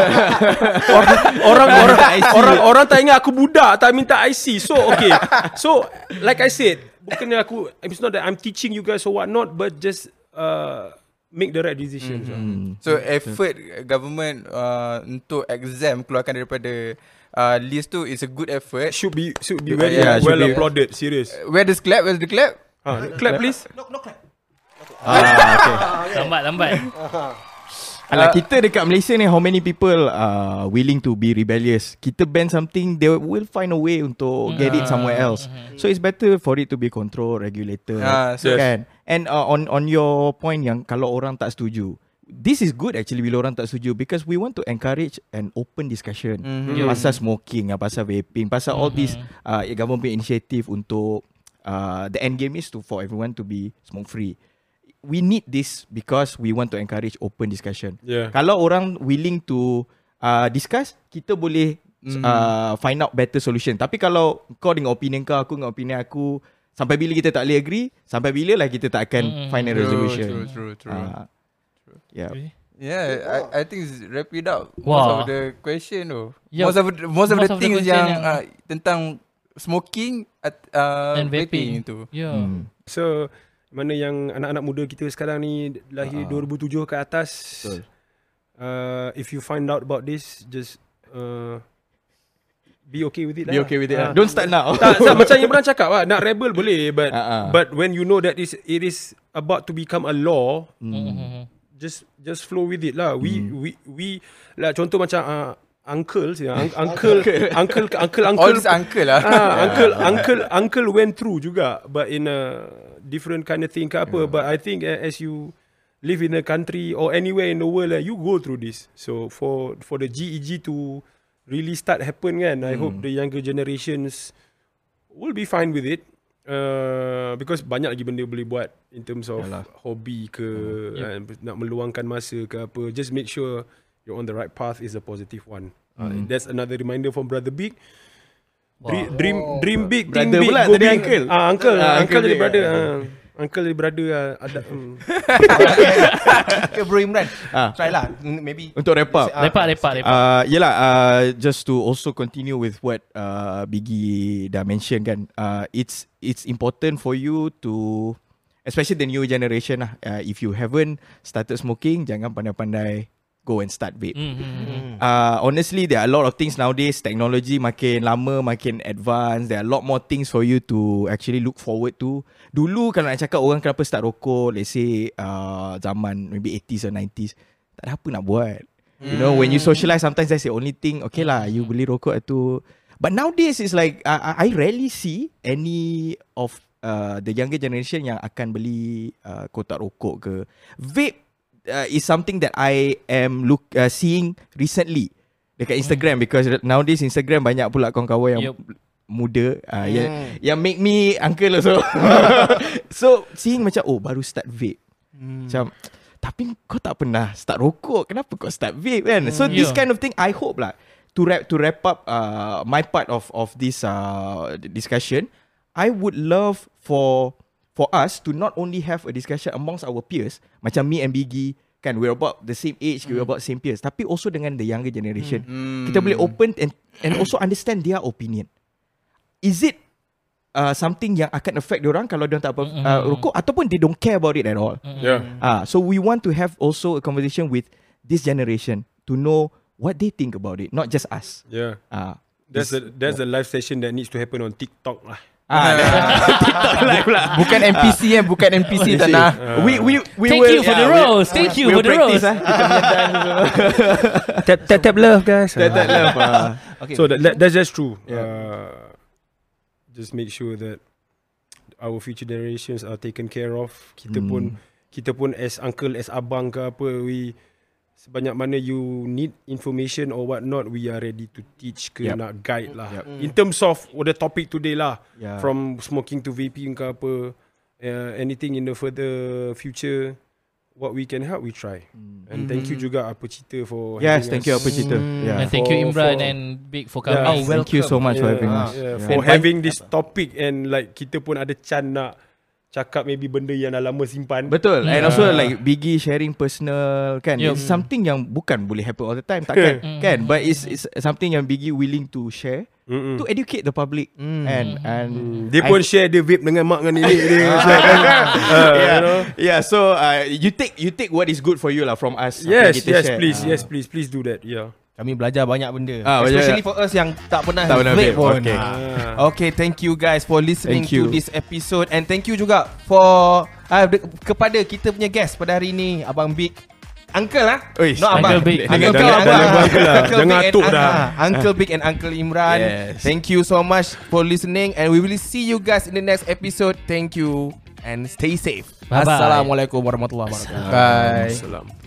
[SPEAKER 5] orang, orang, orang, orang, orang tak ingat aku budak tak minta IC. So okay. So like I said, bukannya aku it's not that I'm teaching you guys or what not but just uh, make the right decisions.
[SPEAKER 4] Mm-hmm. So effort government uh, untuk exam keluarkan daripada uh, list tu is a good effort.
[SPEAKER 5] Should be should be very yeah, well be, applauded. Serious.
[SPEAKER 4] Uh, where the clap? Where's the clap?
[SPEAKER 5] Uh, clap please.
[SPEAKER 1] No, no clap.
[SPEAKER 3] Ah, okay. lambat lambat.
[SPEAKER 6] Alah, uh, kita dekat Malaysia ni how many people are uh, willing to be rebellious? Kita ban something, they will find a way untuk uh, get it somewhere else. Uh, so it's better for it to be controlled, regulated, uh, so kan? Yes. And uh, on on your point yang kalau orang tak setuju, this is good actually bila orang tak setuju because we want to encourage an open discussion mm-hmm. pasal smoking, pasal vaping, pasal mm-hmm. all these uh, government initiative untuk uh, the end game is to for everyone to be smoke free we need this because we want to encourage open discussion.
[SPEAKER 5] Yeah.
[SPEAKER 6] Kalau orang willing to uh, discuss, kita boleh mm. uh, find out better solution. Tapi kalau kau dengan opinion kau, aku dengan opinion aku, sampai bila kita tak boleh agree, sampai bila lah kita tak akan mm. find a resolution.
[SPEAKER 4] True, true, true. true. Uh,
[SPEAKER 6] yeah.
[SPEAKER 4] Yeah, I, I think wrap it up. Wow. Most of the question tu. Yeah. Most of the, most of most the of things the yang, yang uh, tentang smoking at, uh, and vaping, vaping tu.
[SPEAKER 3] Yeah. Hmm.
[SPEAKER 5] So, mana yang anak-anak muda kita sekarang ni lahir uh, 2007 ke atas uh, if you find out about this just uh, be okay with it
[SPEAKER 6] Be
[SPEAKER 5] lah.
[SPEAKER 6] okay with it.
[SPEAKER 5] Ah.
[SPEAKER 6] lah. Don't start now.
[SPEAKER 5] tak, tak, macam yang pernah cakap lah, nak rebel boleh but
[SPEAKER 6] Ah, ah.
[SPEAKER 5] but when you know that is it is about to become a law,
[SPEAKER 3] Mm-hmm.
[SPEAKER 5] Just just flow with it lah. We
[SPEAKER 6] Hmm.
[SPEAKER 5] we we lah contoh macam uh, uncle un- uncle uncle. uncle uncle
[SPEAKER 4] this uncle lah.
[SPEAKER 5] ah, uncle uncle uncle went through juga but in a different kind of thing ke apa. But I think uh, as you live in a country or anywhere in the world uh, you go through this. So for for the GEG to really start happen kan I hope the younger generations will be fine with it uh, because banyak lagi benda boleh buat in terms of
[SPEAKER 6] Yalah.
[SPEAKER 5] hobi ke uh, nak meluangkan masa ke apa just make sure you're on the right path is a positive one uh, that's another reminder from brother big Dream, dream, dream big, think
[SPEAKER 6] Brother
[SPEAKER 5] big,
[SPEAKER 6] pula,
[SPEAKER 5] go
[SPEAKER 6] tadi
[SPEAKER 5] big.
[SPEAKER 6] uncle.
[SPEAKER 5] Ah, uncle,
[SPEAKER 6] Ah,
[SPEAKER 5] ah,
[SPEAKER 6] uncle
[SPEAKER 5] uncle jadi
[SPEAKER 6] big,
[SPEAKER 5] brother.
[SPEAKER 6] ah.
[SPEAKER 5] Ah. Uncle jadi brother ah, ada. hmm.
[SPEAKER 1] Okay bro Imran
[SPEAKER 6] Ah.
[SPEAKER 1] Try lah Maybe
[SPEAKER 6] Untuk wrap up.
[SPEAKER 1] Ah.
[SPEAKER 3] Lepak, lepak, lepak.
[SPEAKER 6] Uh, yelah, uh, just to also continue with what uh, Biggie dah mention kan, uh, it's it's important for you to, especially the new generation lah, uh, if you haven't started smoking, jangan pandai-pandai go and start vape.
[SPEAKER 3] Mm-hmm.
[SPEAKER 6] Uh, honestly, there are a lot of things nowadays. Technology makin lama, makin advance. There are a lot more things for you to actually look forward to. Dulu kalau nak cakap orang kenapa start rokok, let's say uh, zaman maybe 80s or 90s, tak ada apa nak buat. You know, when you socialize, sometimes that's the only thing. Okay lah, you beli rokok itu. But nowadays, it's like uh, I rarely see any of uh, the younger generation yang akan beli uh, kotak rokok ke. Vape uh, is something that I am look uh, seeing recently dekat Instagram because nowadays Instagram banyak pula kawan-kawan yang
[SPEAKER 3] Yup.
[SPEAKER 6] muda uh, yang yang make me uncle also. so seeing macam oh baru start vape. Macam tapi kau tak pernah start rokok. Kenapa kau start vape kan? So this
[SPEAKER 3] Yeah.
[SPEAKER 6] kind of thing I hope lah to wrap to wrap up uh, my part of of this uh, discussion. I would love for for us to not only have a discussion amongst our peers macam me and Biggie kan we're about the same age we're about same peers tapi also dengan the younger generation. Kita boleh open and and also understand their opinion. Is it uh, something yang akan affect orang kalau dia tak apa uh, rokok? Ataupun they don't care about it at all?
[SPEAKER 5] Yeah.
[SPEAKER 6] Ah, so we want to have also a conversation with this generation to know what they think about it, not just us.
[SPEAKER 5] Yeah.
[SPEAKER 6] Ah,
[SPEAKER 5] That's the that's the live session that needs to happen on TikTok lah.
[SPEAKER 6] Ah, TikTok live lah.
[SPEAKER 4] Bukan NPC eh, bukan NPC tak nak.
[SPEAKER 6] We we we
[SPEAKER 3] Thank
[SPEAKER 6] will,
[SPEAKER 3] you for the
[SPEAKER 6] yeah, we-
[SPEAKER 3] rose. Thank you
[SPEAKER 6] we'll
[SPEAKER 3] for the
[SPEAKER 6] practice,
[SPEAKER 3] rose.
[SPEAKER 6] ah. Kita punya dance semua.
[SPEAKER 5] tap tap tap love guys.
[SPEAKER 6] That- that love, ah.
[SPEAKER 1] Okay
[SPEAKER 5] So that, that that's just true.
[SPEAKER 6] Yeah.
[SPEAKER 5] Uh, just make sure that our future generations are taken care of. Kita
[SPEAKER 6] Hmm.
[SPEAKER 5] pun kita pun as uncle as abang ke apa we sebanyak mana you need information or what not we are ready to teach ke
[SPEAKER 6] Yup.
[SPEAKER 5] nak guide lah.
[SPEAKER 6] Yup.
[SPEAKER 5] In terms of the topic today lah
[SPEAKER 6] Yeah.
[SPEAKER 5] from smoking to vaping ke apa uh, anything in the further future what we can help we try. And thank you juga apa cerita for
[SPEAKER 6] Hmm. Yes,
[SPEAKER 5] having
[SPEAKER 6] thank you
[SPEAKER 5] us.
[SPEAKER 6] apa cerita. Yeah.
[SPEAKER 3] And thank you
[SPEAKER 5] For-
[SPEAKER 3] Imran
[SPEAKER 5] for-
[SPEAKER 3] and Big for
[SPEAKER 5] Yeah.
[SPEAKER 3] coming.
[SPEAKER 5] Oh,
[SPEAKER 6] Thank you so much for having
[SPEAKER 5] Yeah,
[SPEAKER 6] us.
[SPEAKER 5] yeah,
[SPEAKER 6] Yeah.
[SPEAKER 5] For
[SPEAKER 6] And
[SPEAKER 5] having this topic and like kita pun ada chance nak cakap maybe benda yang dah lama simpan.
[SPEAKER 6] Betul. And
[SPEAKER 3] Yeah.
[SPEAKER 6] also like Biggie sharing personal kan.
[SPEAKER 3] Yup.
[SPEAKER 6] It's something yang bukan boleh happen all the time, takkan kan? But it's, it's something yang Biggie willing to share
[SPEAKER 5] Mm-mm.
[SPEAKER 6] to educate the public and and
[SPEAKER 5] Dia pun share dia vape dengan mak dengan nenek dia. kan? Uh,
[SPEAKER 6] yeah,
[SPEAKER 5] you know?
[SPEAKER 6] yeah. So uh, you take you take what is good for you lah from us.
[SPEAKER 5] Yes, yes,
[SPEAKER 6] share.
[SPEAKER 5] please,
[SPEAKER 6] Ah.
[SPEAKER 5] yes, please, please do that. Yeah.
[SPEAKER 1] Kami belajar banyak benda
[SPEAKER 6] Ah,
[SPEAKER 1] Especially
[SPEAKER 6] banyak.
[SPEAKER 1] for us yang tak pernah
[SPEAKER 6] Tak pernah
[SPEAKER 1] vape pun
[SPEAKER 6] okay.
[SPEAKER 5] Ah.
[SPEAKER 1] Okay, thank you guys for listening to this episode and thank you juga for uh, de- kepada kita punya guest pada hari ini Abang Big Uncle lah
[SPEAKER 6] Uish,
[SPEAKER 1] Not abang
[SPEAKER 3] Uncle Big.
[SPEAKER 1] Uncle and
[SPEAKER 5] abang
[SPEAKER 1] Uncle.
[SPEAKER 5] abang lah.
[SPEAKER 1] Uncle
[SPEAKER 5] Jangan
[SPEAKER 1] Big
[SPEAKER 5] atuk
[SPEAKER 1] and-
[SPEAKER 5] dah.
[SPEAKER 1] ah, Uncle Big and Uncle Imran
[SPEAKER 6] Yes.
[SPEAKER 1] Thank you so much for listening And we will see you guys in the next episode Thank you And stay safe
[SPEAKER 3] Bye-bye.
[SPEAKER 1] Assalamualaikum warahmatullahi wabarakatuh
[SPEAKER 4] Bye.